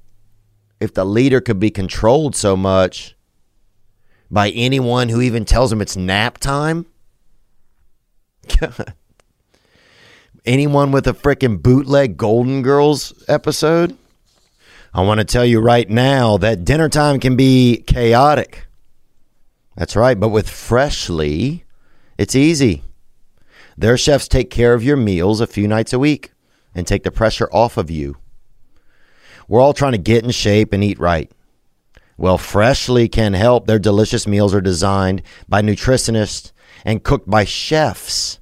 if the leader could be controlled so much, by anyone who even tells him it's nap time? [LAUGHS] anyone with a freaking bootleg Golden Girls episode? I want to tell you right now that dinner time can be chaotic. That's right, but with Freshly, it's easy. Their chefs take care of your meals a few nights a week and take the pressure off of you. We're all trying to get in shape and eat right. Well, Freshly can help. Their delicious meals are designed by nutritionists and cooked by chefs.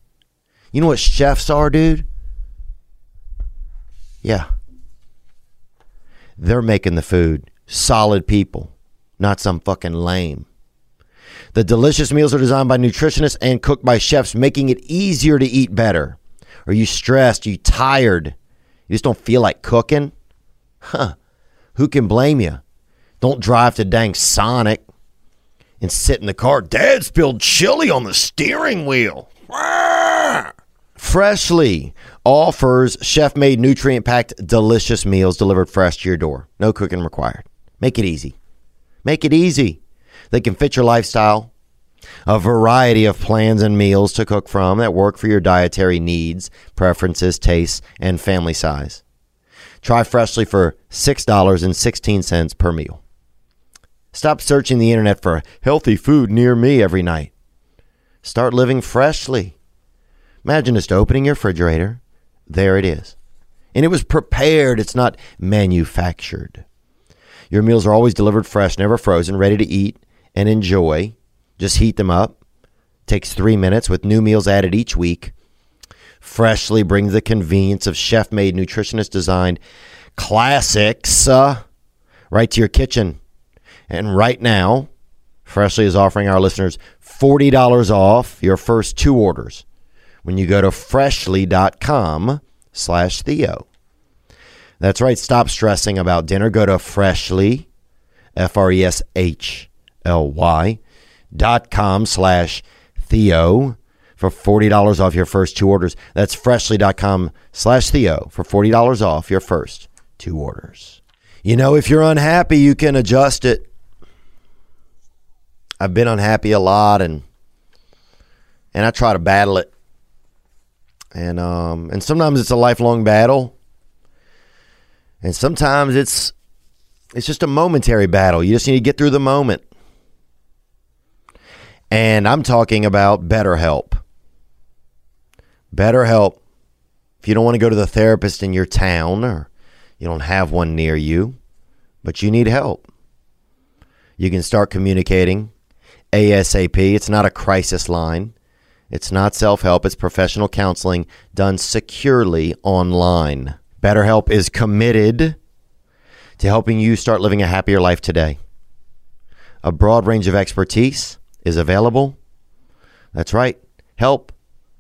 You know what chefs are, dude? Yeah. They're making the food. Solid people, not some fucking lame. The delicious meals are designed by nutritionists and cooked by chefs, making it easier to eat better. Are you stressed? Are you tired? You just don't feel like cooking? Huh. Who can blame you? Don't drive to dang Sonic and sit in the car. Dad spilled chili on the steering wheel. Freshly offers chef made, nutrient packed, delicious meals delivered fresh to your door. No cooking required. Make it easy. Make it easy. They can fit your lifestyle. A variety of plans and meals to cook from that work for your dietary needs, preferences, tastes, and family size. Try Freshly for $6.16 per meal. Stop searching the internet for healthy food near me every night. Start living freshly. Imagine just opening your refrigerator. There it is. And it was prepared, it's not manufactured. Your meals are always delivered fresh, never frozen, ready to eat and enjoy. Just heat them up. Takes three minutes with new meals added each week. Freshly brings the convenience of chef made, nutritionist designed classics uh, right to your kitchen. And right now, Freshly is offering our listeners $40 off your first two orders when you go to freshly.com slash Theo. That's right. Stop stressing about dinner. Go to freshly, F R E S H L Y, dot com slash Theo for $40 off your first two orders. That's freshly.com slash Theo for $40 off your first two orders. You know, if you're unhappy, you can adjust it. I've been unhappy a lot and and I try to battle it. And um and sometimes it's a lifelong battle. And sometimes it's It's just a momentary battle. You just need to get through the moment. And I'm talking about BetterHelp. BetterHelp. If you don't want to go to the therapist in your town or you don't have one near you, but you need help, you can start communicating ASAP. It's not a crisis line. It's not self help, it's professional counseling done securely online. BetterHelp is committed to helping you start living a happier life today. A broad range of expertise is available. That's right. Help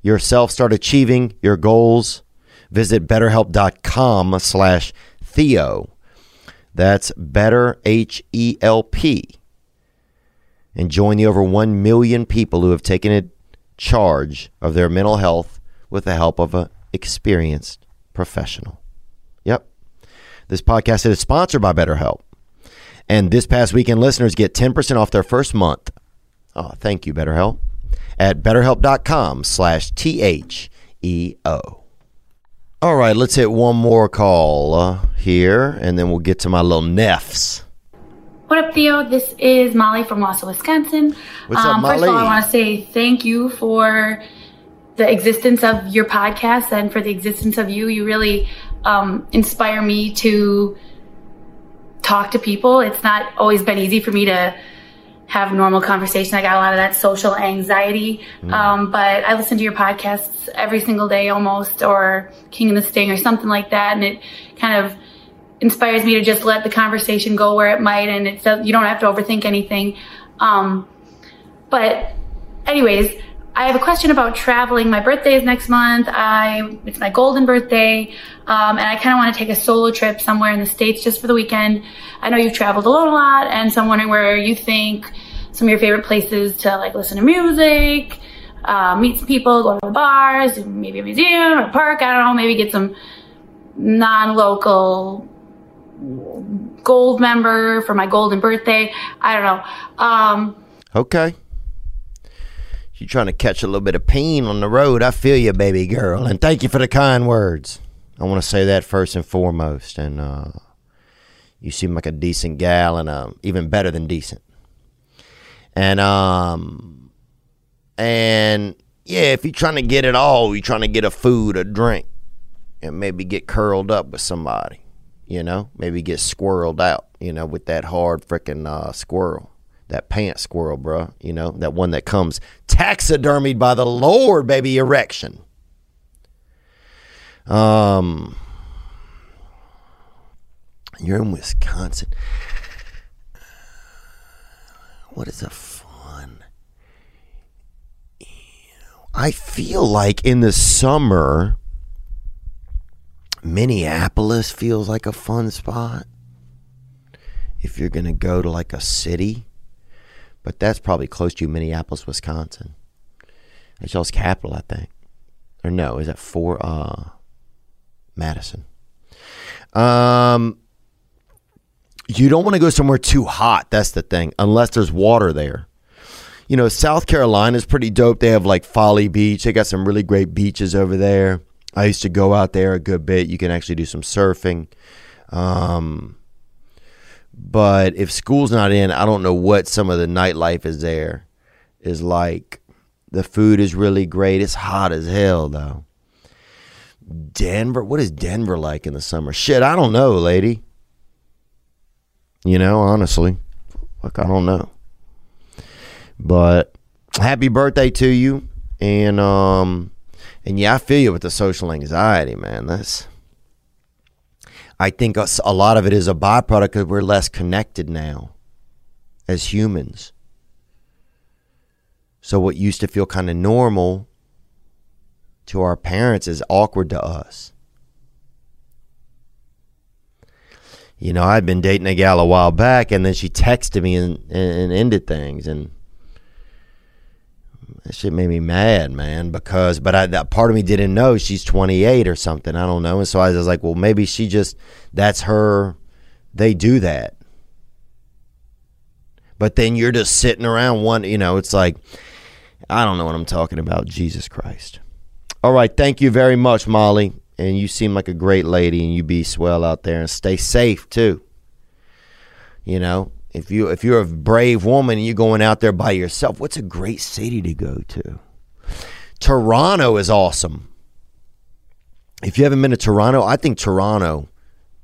yourself start achieving your goals. Visit betterhelp.com slash Theo. That's better H E L P. And join the over 1 million people who have taken it charge of their mental health with the help of an experienced professional. Yep. This podcast is sponsored by BetterHelp. And this past weekend, listeners get 10% off their first month. Oh, thank you, BetterHelp. At betterhelp.com slash T-H-E-O. All right, let's hit one more call uh, here, and then we'll get to my little neffs. What up, Theo? This is Molly from Wausau, Wisconsin. What's up, um, First of all, I want to say thank you for the existence of your podcast and for the existence of you. You really um, inspire me to talk to people. It's not always been easy for me to have normal conversation. I got a lot of that social anxiety. Um, but I listen to your podcasts every single day almost, or King and the Sting or something like that. And it kind of inspires me to just let the conversation go where it might. And it's, you don't have to overthink anything. Um, but anyways, I have a question about traveling. My birthday is next month. I it's my golden birthday, um, and I kind of want to take a solo trip somewhere in the states just for the weekend. I know you've traveled a lot, and so I'm wondering where you think some of your favorite places to like listen to music, uh, meet some people, go to the bars, maybe a museum or a park. I don't know. Maybe get some non-local gold member for my golden birthday. I don't know. Um, Okay. You trying to catch a little bit of pain on the road. I feel you, baby girl. And thank you for the kind words. I want to say that first and foremost. And uh, you seem like a decent gal and uh, even better than decent. And um and yeah, if you're trying to get it all, you're trying to get a food, a drink, and maybe get curled up with somebody, you know, maybe get squirreled out, you know, with that hard freaking uh, squirrel, that pant squirrel, bruh, you know, that one that comes taxidermied by the Lord, baby, erection. Um, you're in Wisconsin. What is a fun? I feel like in the summer, Minneapolis feels like a fun spot. If you're going to go to like a city, but that's probably close to Minneapolis, Wisconsin. It's y'all's capital, I think. Or no, is that for uh Madison? Um you don't want to go somewhere too hot, that's the thing, unless there's water there. You know, South Carolina is pretty dope. They have like Folly Beach. They got some really great beaches over there. I used to go out there a good bit. You can actually do some surfing. Um, but if school's not in, I don't know what some of the nightlife is there. Is like the food is really great. It's hot as hell though. Denver, what is Denver like in the summer? Shit, I don't know, lady. You know, honestly, like I don't know. But happy birthday to you, and um, and yeah, I feel you with the social anxiety, man. That's I think a lot of it is a byproduct because we're less connected now as humans. So what used to feel kind of normal to our parents is awkward to us. You know, I'd been dating a gal a while back, and then she texted me and, and ended things, and that shit made me mad, man. Because, but I, that part of me didn't know she's 28 or something. I don't know, and so I was like, well, maybe she just that's her. They do that, but then you're just sitting around one. You know, it's like I don't know what I'm talking about. Jesus Christ. All right, thank you very much, Molly. And you seem like a great lady, and you be swell out there, and stay safe too. You know, if you if you're a brave woman and you're going out there by yourself, what's a great city to go to? Toronto is awesome. If you haven't been to Toronto, I think Toronto,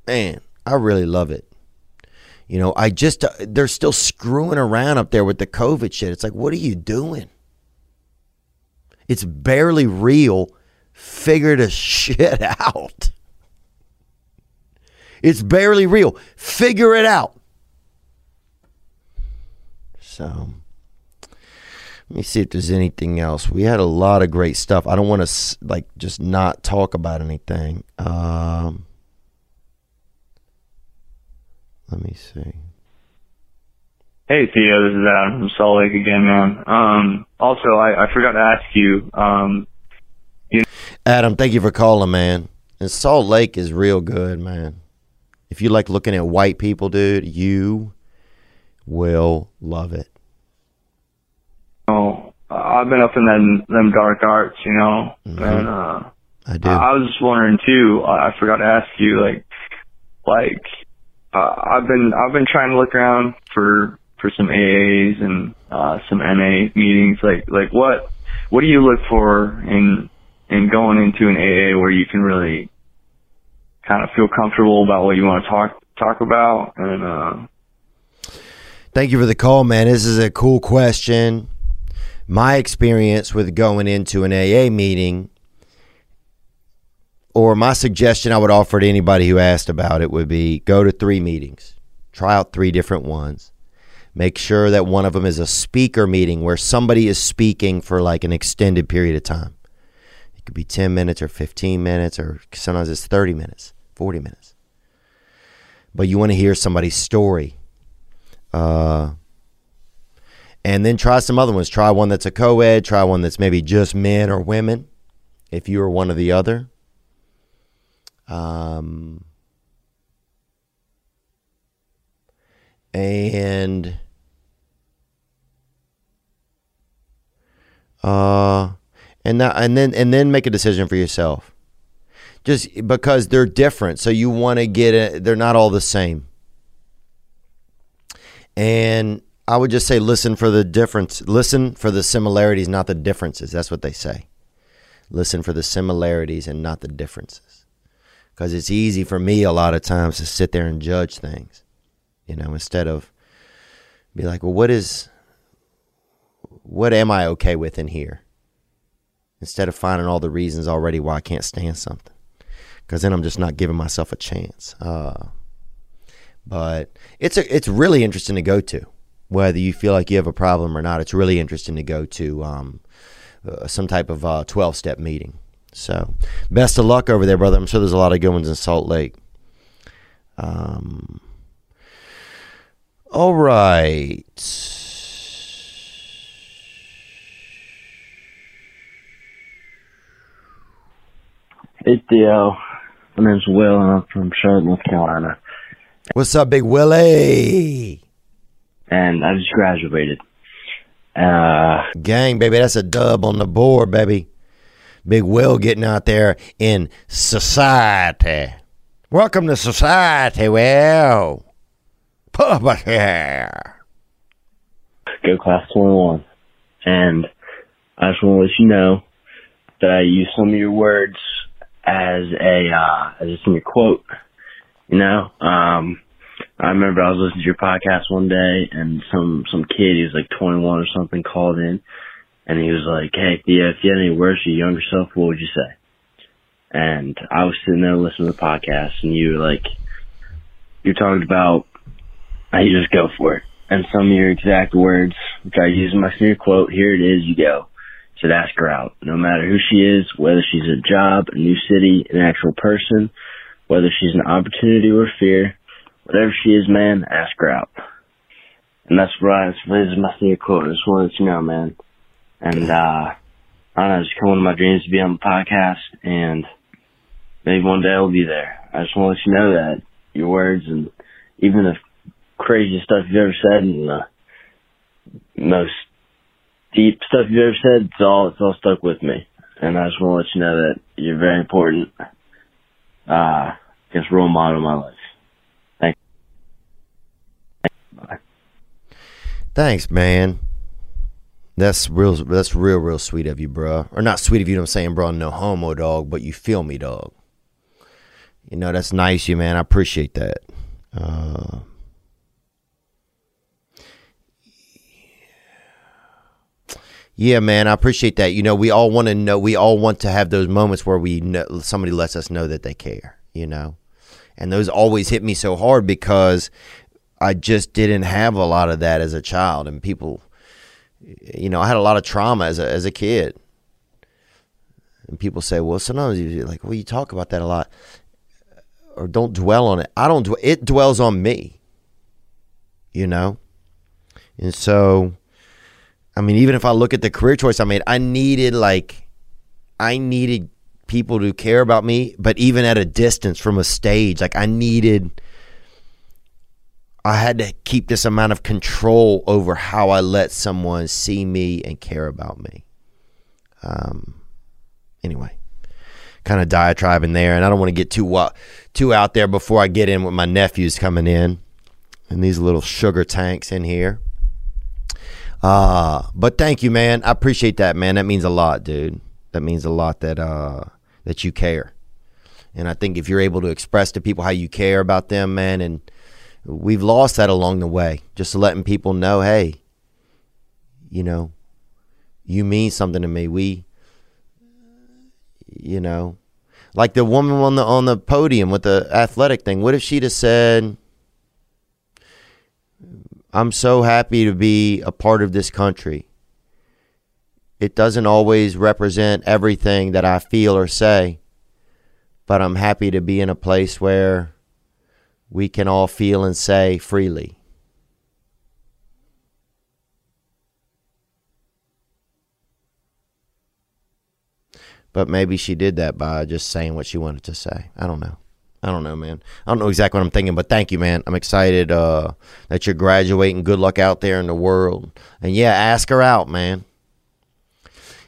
man, I really love it. You know, I just, uh, they're still screwing around up there with the COVID shit. It's like, what are you doing? It's barely real. Figure the shit [LAUGHS] out. It's barely real. Figure it out. So, let me see if there's anything else. We had a lot of great stuff. I don't want to like just not talk about anything. Um, let me see. Hey Theo, this is Adam from Salt Lake again, man. Um, also, I, I forgot to ask you. Um, you Adam, thank you for calling, man. And Salt Lake is real good, man. If you like looking at white people, dude, you will love it. know, I've been up in them them dark arts, you know, and uh, I do. I, I was just wondering too. I, I forgot to ask you, like, like uh, I've been I've been trying to look around for for some AAs and uh, some NA meetings. Like like what what do you look for in in going into an AA where you can really kind of feel comfortable about what you want to talk talk about and uh, Thank you for the call, man. This is a cool question. My experience with going into an AA meeting, or my suggestion I would offer to anybody who asked about it, would be go to three meetings, try out three different ones. Make sure that one of them is a speaker meeting where somebody is speaking for like an extended period of time. It could be 10 minutes or 15 minutes, or sometimes it's 30 minutes, 40 minutes. But you want to hear somebody's story. Uh, and then try some other ones. Try one that's a co ed, try one that's maybe just men or women, if you are one or the other. Um, and uh, and that, and then and then make a decision for yourself. Just because they're different, so you want to get it. They're not all the same. And I would just say listen for the difference. Listen for the similarities, not the differences. That's what they say. Listen for the similarities and not the differences. Because it's easy for me a lot of times to sit there and judge things, you know, instead of be like, well, what is, what am I okay with in here? Instead of finding all the reasons already why I can't stand something. Because then I'm just not giving myself a chance. Uh, but it's a, it's really interesting to go to whether you feel like you have a problem or not. It's really interesting to go to um, uh, some type of uh, 12 step meeting. So, best of luck over there, brother. I'm sure there's a lot of good ones in Salt Lake. Um, all right. Hey Theo, my name's Will and I'm from Charlotte, North Carolina. What's up, Big Willie? And I just graduated. Uh, Gang, baby, that's a dub on the board, baby. Big Will getting out there in society. Welcome to society, Will. Papa here. go class 21. And I just want to let you know that I use some of your words as a, uh, as a senior quote. You know, um, I remember I was listening to your podcast one day and some, some kid, he was like 21 or something, called in and he was like, Hey, Thea, if you had any words for your younger self, what would you say? And I was sitting there listening to the podcast and you were like, you talked about how you just go for it. And some of your exact words, which I use in my senior quote, here it is, you go. Said ask her out. No matter who she is, whether she's a job, a new city, an actual person, whether she's an opportunity or fear, whatever she is, man, ask her out. And that's right. This is my senior quote. I just wanted to know, man. And, uh, I don't know, it's come one of my dreams to be on the podcast and maybe one day I'll be there. I just want to let you know that your words and even the craziest stuff you've ever said and the most deep stuff you've ever said, it's all, it's all stuck with me. And I just want to let you know that you're very important, uh, as role model in my life. Thank Thanks, man. That's real. That's real, real sweet of you, bro. Or not sweet of you. I'm saying, bro, no homo, dog. But you feel me, dog. You know that's nice, you man. I appreciate that. Uh, yeah, man, I appreciate that. You know, we all want to know. We all want to have those moments where we know somebody lets us know that they care. You know, and those always hit me so hard because I just didn't have a lot of that as a child, and people, you know, I had a lot of trauma as a as a kid. And people say, "Well, sometimes you like, well, you talk about that a lot, or don't dwell on it." I don't. Dw- it dwells on me. You know, and so, I mean, even if I look at the career choice I made, I needed like, I needed people to care about me, but even at a distance from a stage, like I needed I had to keep this amount of control over how I let someone see me and care about me. Um, anyway, kind of diatribe in there, and I don't want to get too uh, too out there before I get in with my nephews coming in, and these little sugar tanks in here. Uh, but thank you, man. I appreciate that, man. That means a lot, dude. That means a lot that uh that you care. And I think if you're able to express to people how you care about them, man, and we've lost that along the way. Just letting people know, hey, you know, you mean something to me. We, you know, like the woman on the on the podium with the athletic thing. What if she'd have said, "I'm so happy to be a part of this country." It doesn't always represent everything that I feel or say, but I'm happy to be in a place where we can all feel and say freely. But maybe she did that by just saying what she wanted to say. I don't know. I don't know, man. I don't know exactly what I'm thinking, but thank you, man. I'm excited uh, that you're graduating. Good luck out there in the world. And yeah, ask her out, man.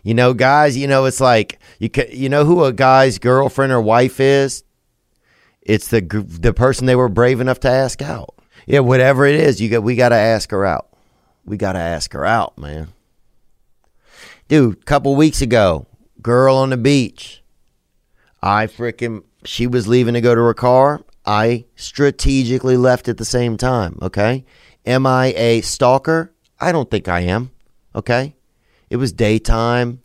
You know, guys, you know, it's like you can, you know who a guy's girlfriend or wife is? It's the the person they were brave enough to ask out. Yeah, whatever it is, you got we got to ask her out. We got to ask her out, man. Dude, couple weeks ago, girl on the beach. I freaking she was leaving to go to her car. I strategically left at the same time, okay? Am I a stalker? I don't think I am, okay? It was daytime.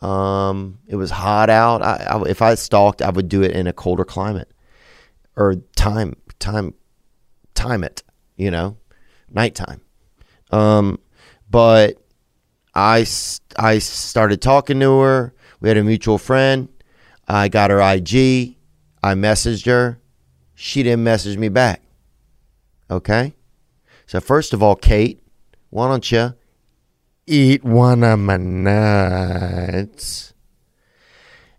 Um, it was hot out. I, I, if I stalked, I would do it in a colder climate or time, time, time it. You know, nighttime. Um, but I I started talking to her. We had a mutual friend. I got her IG. I messaged her. She didn't message me back. Okay. So first of all, Kate, why don't you eat one of my nuts?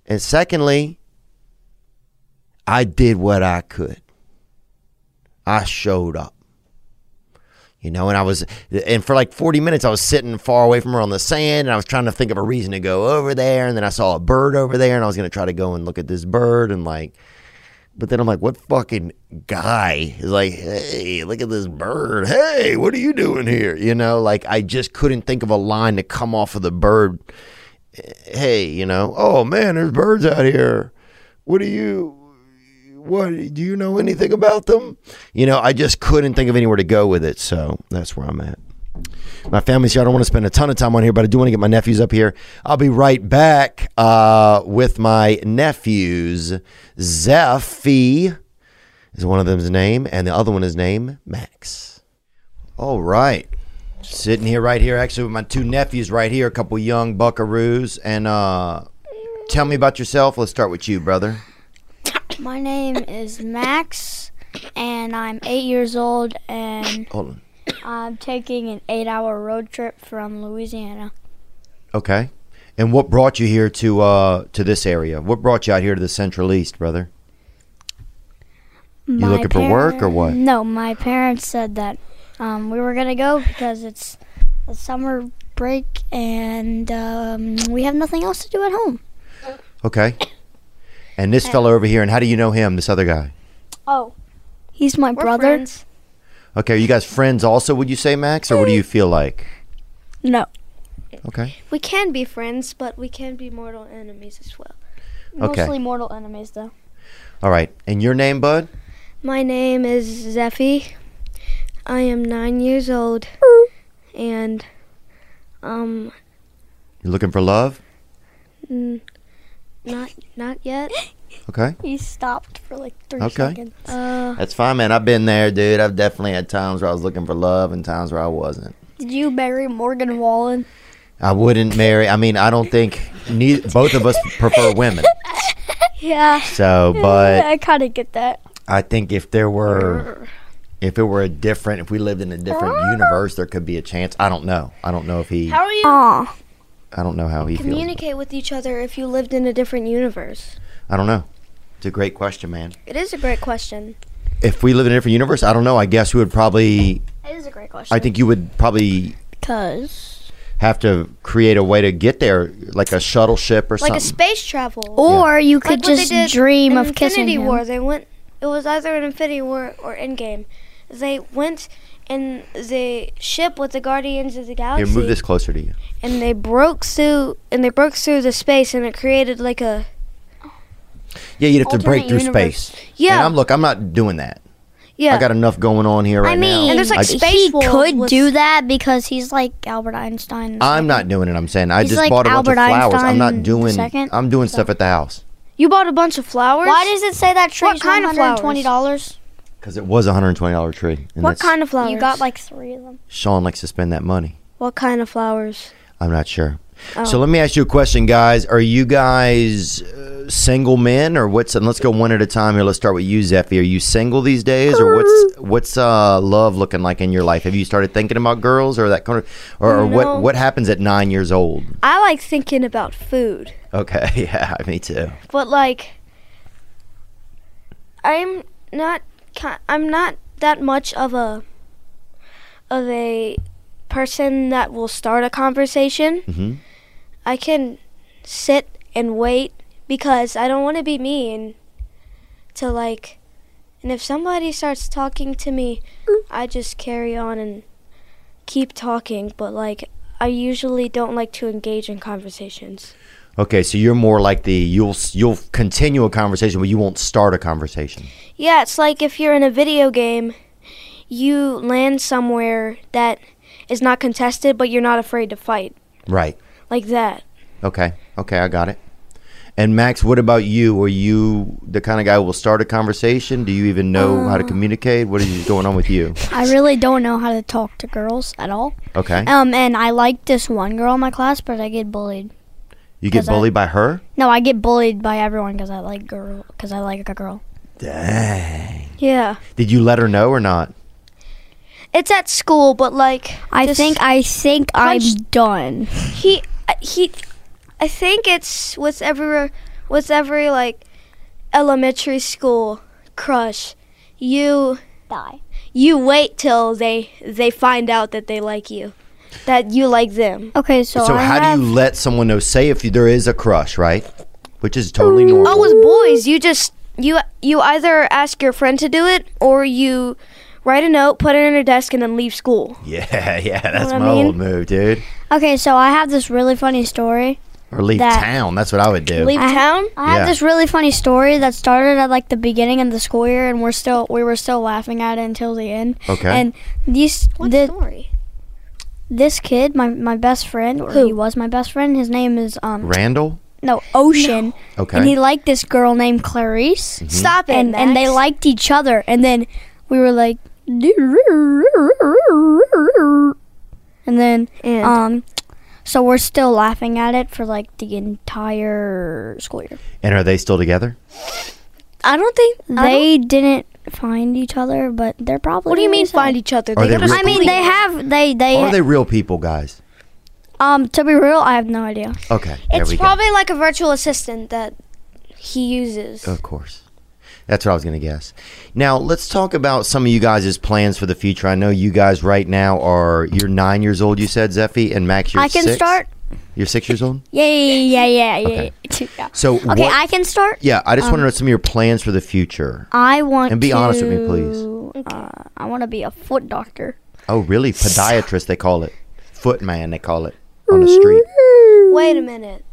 And secondly, I did what I could. I showed up. You know, and I was, and for like 40 minutes, I was sitting far away from her on the sand, and I was trying to think of a reason to go over there. And then I saw a bird over there, and I was going to try to go and look at this bird, and like, but then I'm like, what fucking guy is like, hey, look at this bird. Hey, what are you doing here? You know, like I just couldn't think of a line to come off of the bird. Hey, you know, oh man, there's birds out here. What do you, what do you know anything about them? You know, I just couldn't think of anywhere to go with it. So that's where I'm at. My family's here. I don't want to spend a ton of time on here, but I do want to get my nephews up here. I'll be right back uh, with my nephews. Zephy is one of them's name, and the other one is named Max. All right. Sitting here right here, actually, with my two nephews right here, a couple young buckaroos. And uh, tell me about yourself. Let's start with you, brother. My name is Max, and I'm eight years old, and Hold on. I'm taking an eight-hour road trip from Louisiana. Okay. And what brought you here to uh, to this area? What brought you out here to the Central East, brother? You My looking for work or what? No, my parents said that um, we were gonna go because it's a summer break and um, we have nothing else to do at home. Okay. And this fella over here, and how do you know him, this other guy? Oh, he's my We're brother. friends. Okay, are you guys friends also, would you say, Max? Or what do you feel like? No. Okay. We can be friends, but we can be mortal enemies as well. Okay. Mostly mortal enemies, though. All right. And your name, bud? My name is Zephy. I am nine years old, and um, You're looking for love? n- not not yet. Okay. [LAUGHS] He stopped for like three Okay. seconds. Uh, That's fine, man. I've been there, dude. I've definitely had times where I was looking for love and times where I wasn't. Did you marry Morgan Wallen? I wouldn't marry. I mean, I don't think neither, both of us prefer women. [LAUGHS] Yeah. So, but I kind of get that. I think if there were, if it were a different, if we lived in a different universe, there could be a chance. I don't know. I don't know if he. how are you Aw. I don't know how he feels. communicate with each other if you lived in a different universe? I don't know. It's a great question, man. It is a great question. If we live in a different universe, I don't know. I guess we would probably. It is a great question. I think you would probably Because. have to create a way to get there, like a shuttle ship or Like something. Like a space travel. Or you could Like just dream in of kissing Infinity him. War. They went. It was either an Infinity War or Endgame. They went in the ship with the Guardians of the Here, Galaxy, move this closer to you. and they broke through and they broke through the space, and it created like a Yeah, you'd have to break through universe. space. Yeah. And I'm look. I'm not doing that. yeah. I got enough going on here right I now. mean, And there's, like, I- space he could do that because he's like Albert Einstein. I'm not doing it. I'm saying I He's just like bought a bunch Albert of flowers. I'm not doing. second, I'm doing stuff at the house you bought a bunch of flowers. Why does it say that tree's What kind of flowers? twenty dollars? Because it was a 120 dollar tree. And What that's- kind of flowers? You got like three of them. Sean likes to spend that money. What kind of flowers? I'm not sure. Oh. So let me ask you a question, guys. Are you guys uh, single men, or what's? And let's go one at a time here. Let's start with you, Zephy. Are you single these days, or what's what's uh, love looking like in your life? Have you started thinking about girls, or that kind of, or, or No. what? What happens at nine years old? I like thinking about food, Okay, [LAUGHS] yeah, me too. but like, I'm not. I'm not that much of a of a person that will start a conversation. hmm I can sit and wait because I don't want to be mean to like and if somebody starts talking to me, I just carry on and keep talking, but like I usually don't like to engage in conversations. Okay, so you're more like the you'll you'll continue a conversation, but you won't start a conversation. Yeah, it's like if you're in a video game, you land somewhere that is not contested, but you're not afraid to fight. Right. Like that. Okay. Okay, I got it. And Max, what about you? Are you the kind of guy who will start a conversation? Do you even know how to Uh. communicate? What is going on with you? [LAUGHS] I really don't know how to talk to girls at all. Okay. Um, and I like this one girl in my class, but I get bullied. You get 'cause I- bullied by her? No, I get bullied by everyone because I like girl because I like a girl. Dang. Yeah. Did you let her know or not? It's at school, but like I think I think I'm done. he uh, he I think it's with every with every like elementary school crush. You Die. you wait till they they find out that they like you. That you like them. Okay, so, So, I how have, do you let someone know? Say if you, there is a crush, right? Which is totally normal. Oh, with boys, you just you you either ask your friend to do it or you write a note, put it in your desk, and then leave school. [LAUGHS] yeah, yeah, that's what I my mean? old move, dude. Okay, so I have this really funny story. Or leave That- town. That's what I would do. Leave I- town. I have this really funny story that started at like the beginning of the school year, and we're still we were still laughing at it until the end. Okay. And these What the, story? This kid, my my best friend, or Who? he was my best friend. His name is um Randall? no Ocean, Okay. and he liked this girl named Clarice. Stop it. and and they liked each other and then we were like and then And? um so we're still laughing at it for like the entire school year and are they still together? I don't think I they didn't find each other but they're probably What do you mean really find each other? Are they real i mean school they have they they Or are they real people, guys? um to be real i have no idea Okay. there It's we go. probably like a virtual assistant that he uses. Of course. That's what I was going to guess. Now, let's talk about some of you guys' plans for the future. I know you guys right now are, you're nine years old, you said, Zephy, and Max, you're i can six? start You're six years old? yeah yeah yeah yeah, Okay. yeah. [LAUGHS] yeah. So, okay what, i can start yeah, I just want um, to know some of your plans for the future. i want And be honest with me, please. Uh, I want to be a foot doctor. Oh, really? [LAUGHS] Podiatrist, they call it. Footman, they call it on the street. Wait a minute.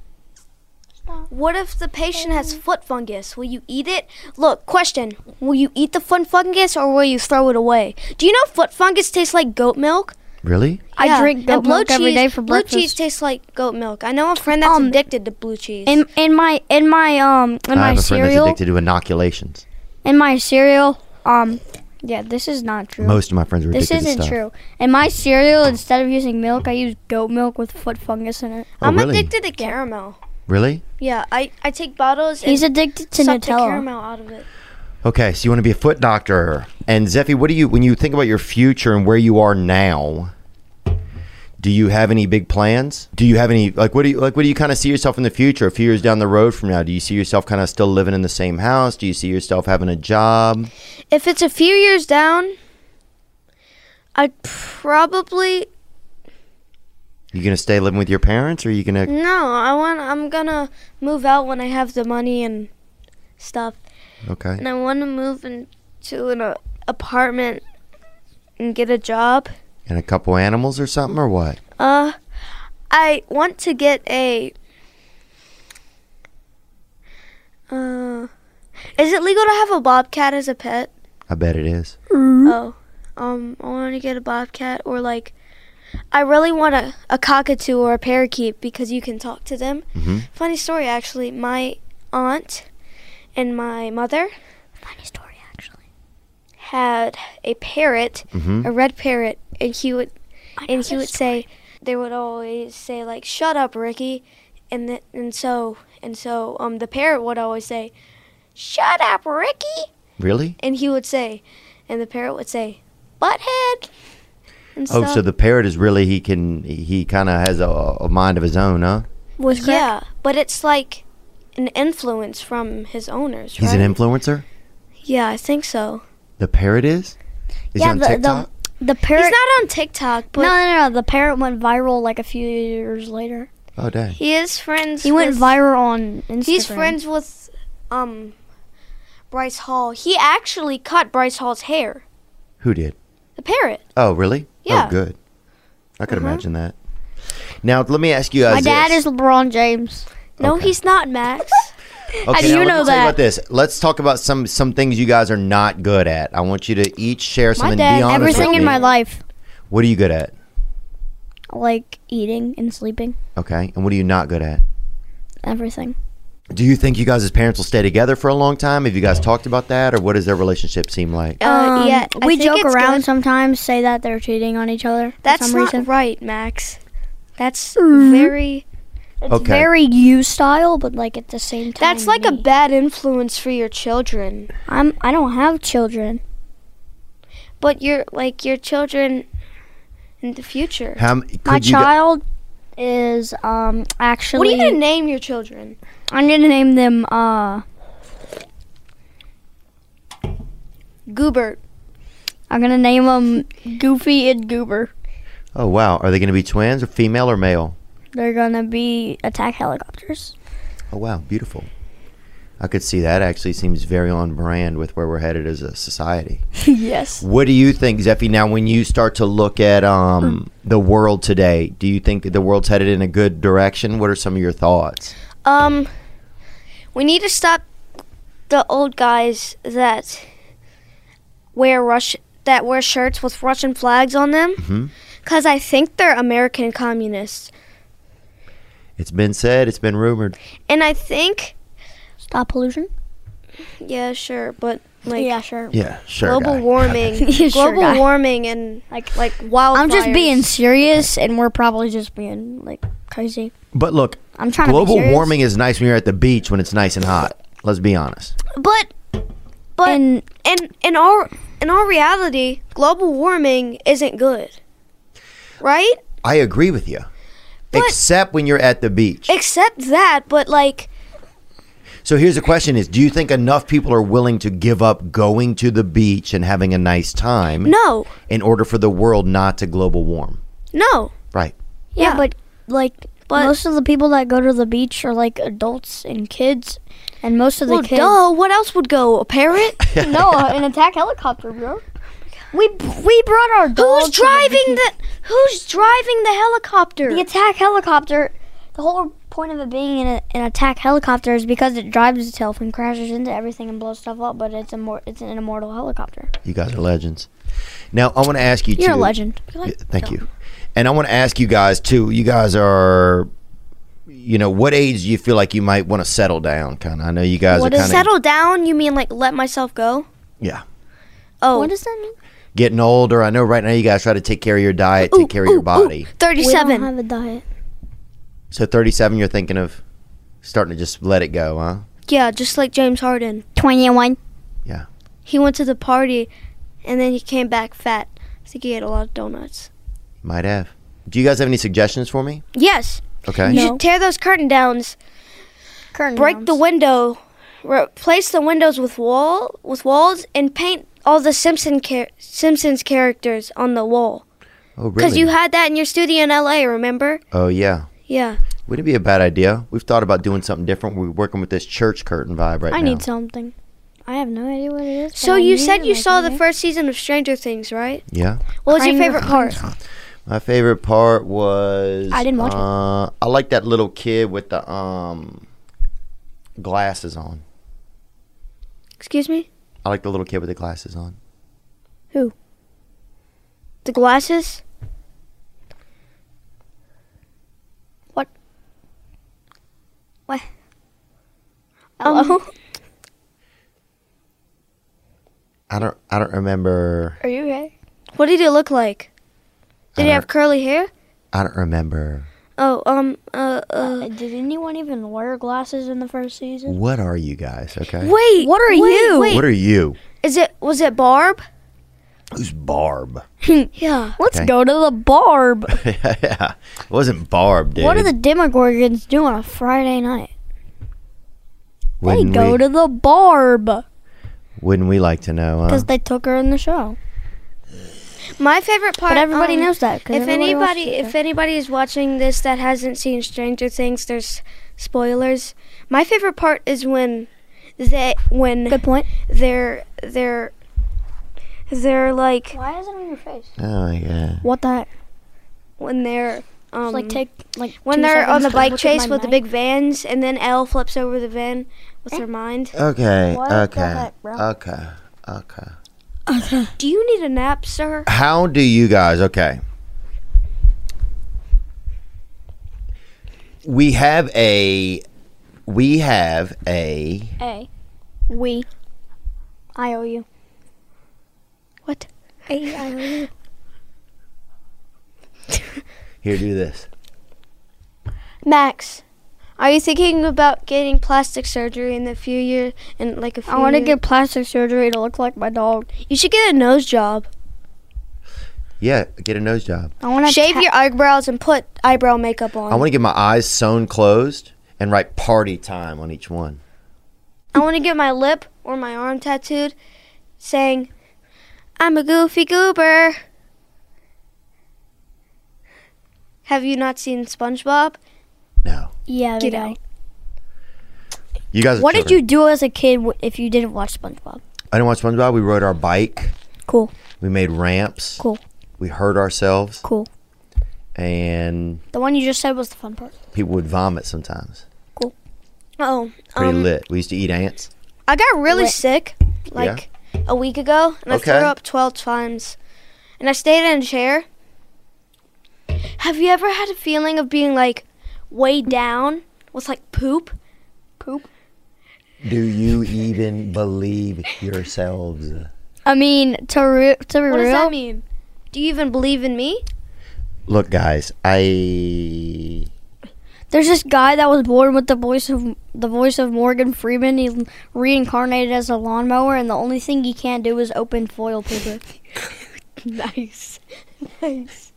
What if the patient has foot fungus? Will you eat it? Look, question. Will you eat the foot fungus or will you throw it away? Do you know foot fungus tastes like goat milk? Really? I drink goat and blue milk every cheese- day for Blue breakfast. cheese tastes like goat milk. I know a friend that's Um, addicted to blue cheese. In in my in my um in I my have a friend that's cereal addicted to inoculations. in my cereal um yeah this is not true. Most of my friends are This addicted to isn't stuff. true. In my cereal, instead of using milk, I use goat milk with foot fungus in it. Oh, I'm really? addicted to caramel. Really? Yeah, I, I take bottles He's and addicted to suck the caramel out of it. Okay, so you want to be a foot doctor. And Zephy, what do you when you think about your future and where you are now? Do you have any big plans? Do you have any like what do you like what do you kind of see yourself in the future? A few years down the road from now, do you see yourself kind of still living in the same house? Do you see yourself having a job? If it's a few years down, I'd probably You gonna stay living with your parents, or are you gonna? no. I want. I'm gonna move out when I have the money and stuff, Okay. and I want to move into an uh, apartment and get a job. And a couple animals or something, or what? Uh, I want to get a. Uh, is it legal to have a bobcat as a pet? I bet it is. Oh, um, I want to get a bobcat or like, I really want a, a cockatoo or a parakeet because you can talk to them. Mhm. Funny story, actually. My aunt and my mother. Funny story, actually. Had a parrot, Mhm. a red parrot, and he would, and he would say, they would always say like, "Shut up, Ricky," and th- and so and so um the parrot would always say, "Shut up, Ricky." Really? And he would say, and the parrot would say, butthead. And Oh, stuff. so the parrot is really he can he kind of has a, a mind of his own, huh? Was yeah, but it's like an influence from his owners, He's right? an influencer. Yeah, I think so. The parrot is. Is he yeah, on the, TikTok? the the parrot. He's not on TikTok, but no, no, no. The parrot went viral like a few years later. oh dang. he is friends. He went with, viral on Instagram. He's friends with um Bryce Hall. He actually cut Bryce Hall's hair. Who did? The parrot. Oh, really? Yeah. Oh, good. I could Uh-huh. imagine that. Now, let me ask you guys My dad this. is LeBron James. No, Okay. he's not, Max. [LAUGHS] Okay, do now you let me know that? about this. Let's talk about some some things you guys are not good at. I want you to each share something. dad, be honest everything with in me. my life, What are you good at? like eating and sleeping, Okay, and what are you not good at? everything. Do you think you guys as parents will stay together for a long time? Have you guys talked about that, or what does their relationship seem like? Uh, Um, yeah, I we joke around good. sometimes, say that they're cheating on each other. for That's some not reason. right, Max. That's Mhm. very. It's Okay. very you style, but like at the same time. That's like a bad influence for your children. I'm. I don't have children. But you're like your children in the future. How m- My you gu- child is um actually. what are you gonna name your children? I'm gonna name them uh. Goobert. I'm gonna name them Goofy and Goober. Oh wow, are they going to be twins, or female or male? They're gonna be attack helicopters. Oh wow, beautiful. I could see that. Actually, seems very on brand with where we're headed as a society. [LAUGHS] yes. What do you think, Zephy? Now, when you start to look at um, the world today, do you think the world's headed in a good direction? What are some of your thoughts? Um, we need to stop the old guys that wear Rush that wear shirts with Russian flags on them. Mhm. Cause I think they're American communists, It's been said, it's been rumored. and I think Stop pollution. yeah, sure, but like yeah, sure. Yeah, sure. global guy. warming, [LAUGHS] Yeah, global guy. warming, and like like wildfires. I'm just being serious, and we're probably just being like crazy. But look, I'm trying to be global warming is nice when you're at the beach when it's nice and hot. Let's be honest. But but in in our in our reality, global warming isn't good, right? I agree with you. Except when you're at the beach. Except that, but like So here's the question is do you think enough people are willing to give up going to the beach and having a nice time no, in order for the world not to global warm? no. Right. Yeah, Yeah. but like But- most of the people that go to the beach are like adults and kids, and most of the Well, kids. duh. What else would go? A parrot? [LAUGHS] no, an attack helicopter, bro. We we brought our dog. Who's driving the Who's driving the helicopter? the attack helicopter? The whole point of it being in a, an attack helicopter is because it drives itself and crashes into everything and blows stuff up. But it's a mor- it's an immortal helicopter. You guys are legends. Now I want to ask you. You're a too- legend. Yeah, Thank you. And I want to ask you guys too. You guys are, you know, what age do you feel like you might want to settle down? Kind of. I know you guys What are does kind of settle down? You mean like let myself go? yeah, Oh, What does that mean? Getting older. I know right now you guys try to take care of your diet, take care of your body. We don't thirty-seven. have a diet. So 37, you're thinking of starting to just let it go, huh? Yeah, just like James Harden. Twenty-one. Yeah. He went to the party, and then he came back fat. I think he ate a lot of donuts. Might have. Do you guys have any suggestions for me? Yes, Okay. you should tear those curtain downs, Curtain break the window, replace the windows with wall with walls, and paint all the Simpson char- Simpsons characters on the wall. Oh, really? Because you had that in your studio in LA, remember? oh, yeah. Yeah. Wouldn't it be a bad idea? We've thought about doing something different. We're working with this church curtain vibe right I now. need something. I have no idea what it is. So I you said you like, saw the first season of Stranger Things, right? Yeah. What was your favorite part? My favorite part was I didn't watch it. uh, I like that little kid with the um glasses on. Excuse me? I like the little kid with the glasses on. Who? The glasses? What? What? Um, Hello? I don't I don't remember Are you okay? What did he look like? Did he have curly hair? I don't remember. Oh, um, uh, uh. Uh, did anyone even wear glasses in the first season? What are you guys, okay? Wait, What are wait, you? Wait, What are you? is it? Was it Barb? Who's Barb? [LAUGHS] Yeah. Let's Okay. go to the barb. [LAUGHS] yeah. It wasn't Barb, dude. What do the Demogorgons do on a Friday night? wouldn't they go we, to the barb Wouldn't we like to know, huh? because they took her in the show. My favorite part. But everybody um, knows that. If everybody anybody, if anybody is watching this that hasn't seen Stranger Things, there's spoilers. My favorite part is when they when good point. they're they're they're like Why is it on your face? Oh my god. What the heck? when they're um Just, like take like when they're on the bike chase my with the big vans, and then El flips over the van with her mind. Okay. What the okay. heck, bro? Okay. Okay. Do you need a nap, sir? How do you guys? Okay. We have a. We have a. A. We. I owe you. What? A. I owe you. [LAUGHS] Here, do this. Max, are you thinking about getting plastic surgery in a few years? In like a few I want to get plastic surgery to look like my dog. You should get a nose job. Yeah, get a nose job. I want to Shave your eyebrows and put eyebrow makeup on. I want to get my eyes sewn closed and write party time on each one. I want to get my lip or my arm tattooed saying, I'm a goofy goober. Have you not seen SpongeBob? No. Yeah, the Get guy. out. You guys. What did you do as a kid w- if you didn't watch SpongeBob? I didn't watch SpongeBob. We rode our bike. Cool. We made ramps. Cool. We hurt ourselves, Cool. and The one you just said was the fun part. people would vomit sometimes. Cool. Uh oh, Pretty um, lit. We used to eat ants. I got really Lit. sick like a week ago, and I threw up 12 times. And I stayed in a chair. Have you ever had a feeling of being like way down with like poop? Poop? Do you even believe yourselves? I mean, to re- to be What does that mean? Do you even believe in me? Look, guys, I there's this guy that was born with the voice of the voice of Morgan Freeman. He reincarnated as a lawnmower, and the only thing he can't do is open foil paper. [LAUGHS] nice. [LAUGHS] nice.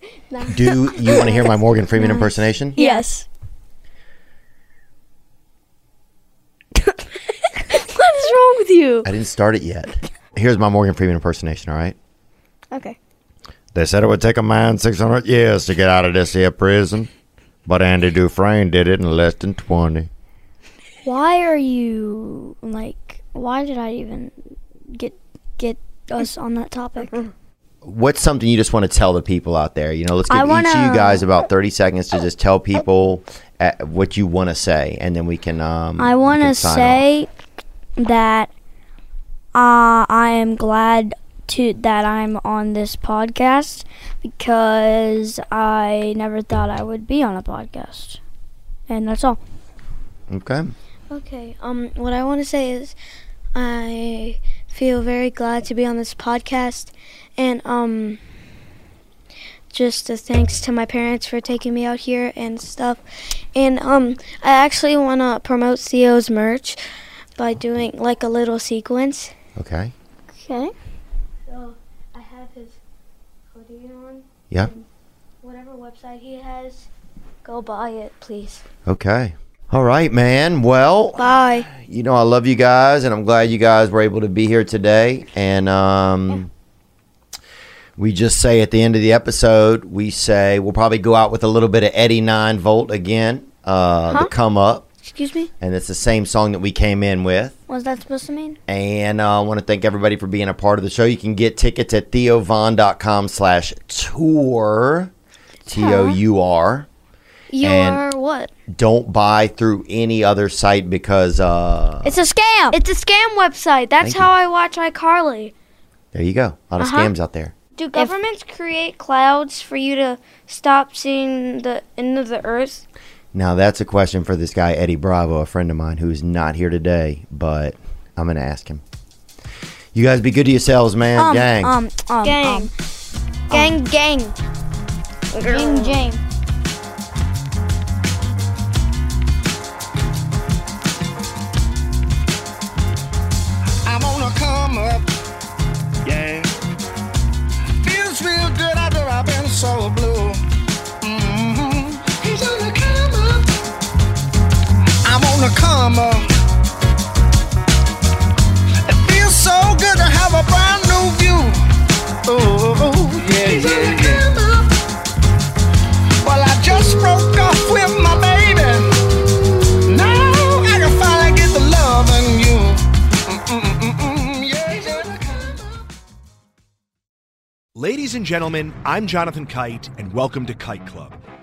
do. You want to hear my Morgan Freeman impersonation? Yes. what is wrong with you? I didn't start it yet. Here's my Morgan Freeman impersonation. All right. Okay. They said it would take a man 600 years to get out of this here prison, but Andy Dufresne did it in less than 20. Why are you like? Why did I even get get us on that topic? what's something you just want to tell the people out there? You know, let's give each wanna- of you guys about 30 seconds to just tell people uh, what you want to say, and then we can. Um, I want to say off. Say that uh, I am glad to that I'm on this podcast because I never thought I would be on a podcast, and that's all. Okay. Okay. Um, what I want to say is, I feel very glad to be on this podcast, and um, just a thanks to my parents for taking me out here and stuff, and um, I actually want to promote Theo's merch by doing like a little sequence. Okay. Okay. So I have his hoodie on. Yeah. Whatever website he has, go buy it, please. Okay. All right, man. Well, Bye. you know I love you guys, and I'm glad you guys were able to be here today. And um, we just say at the end of the episode, we say we'll probably go out with a little bit of Eddie Nine Volt again uh, Huh? to come up, Excuse me. and it's the same song that we came in with. What's that supposed to mean? And uh, I want to thank everybody for being a part of the show. You can get tickets at theovon.com slash tour, T-O-U-R. You And- are what? Don't buy through any other site because uh, It's a scam. It's a scam website. That's Thank how I watch iCarly. there you go. A lot of Uh-huh. scams out there. Do governments create clouds for you to stop seeing the end of the earth? Now that's a question for this guy Eddie Bravo, a friend of mine who's not here today, but I'm gonna ask him. You guys be good to yourselves, man. um, Gang. Um, um, Gang. um, Gang, gang. Gang, James. I'm gonna come up. Yeah. Feels real good after I've been so blue. It feels so good to have a brand new view. Oh, yeah, yeah, yeah. Well, I just broke off with my baby. Ladies and gentlemen, I'm Jonathan Kite, and welcome to Kite Club,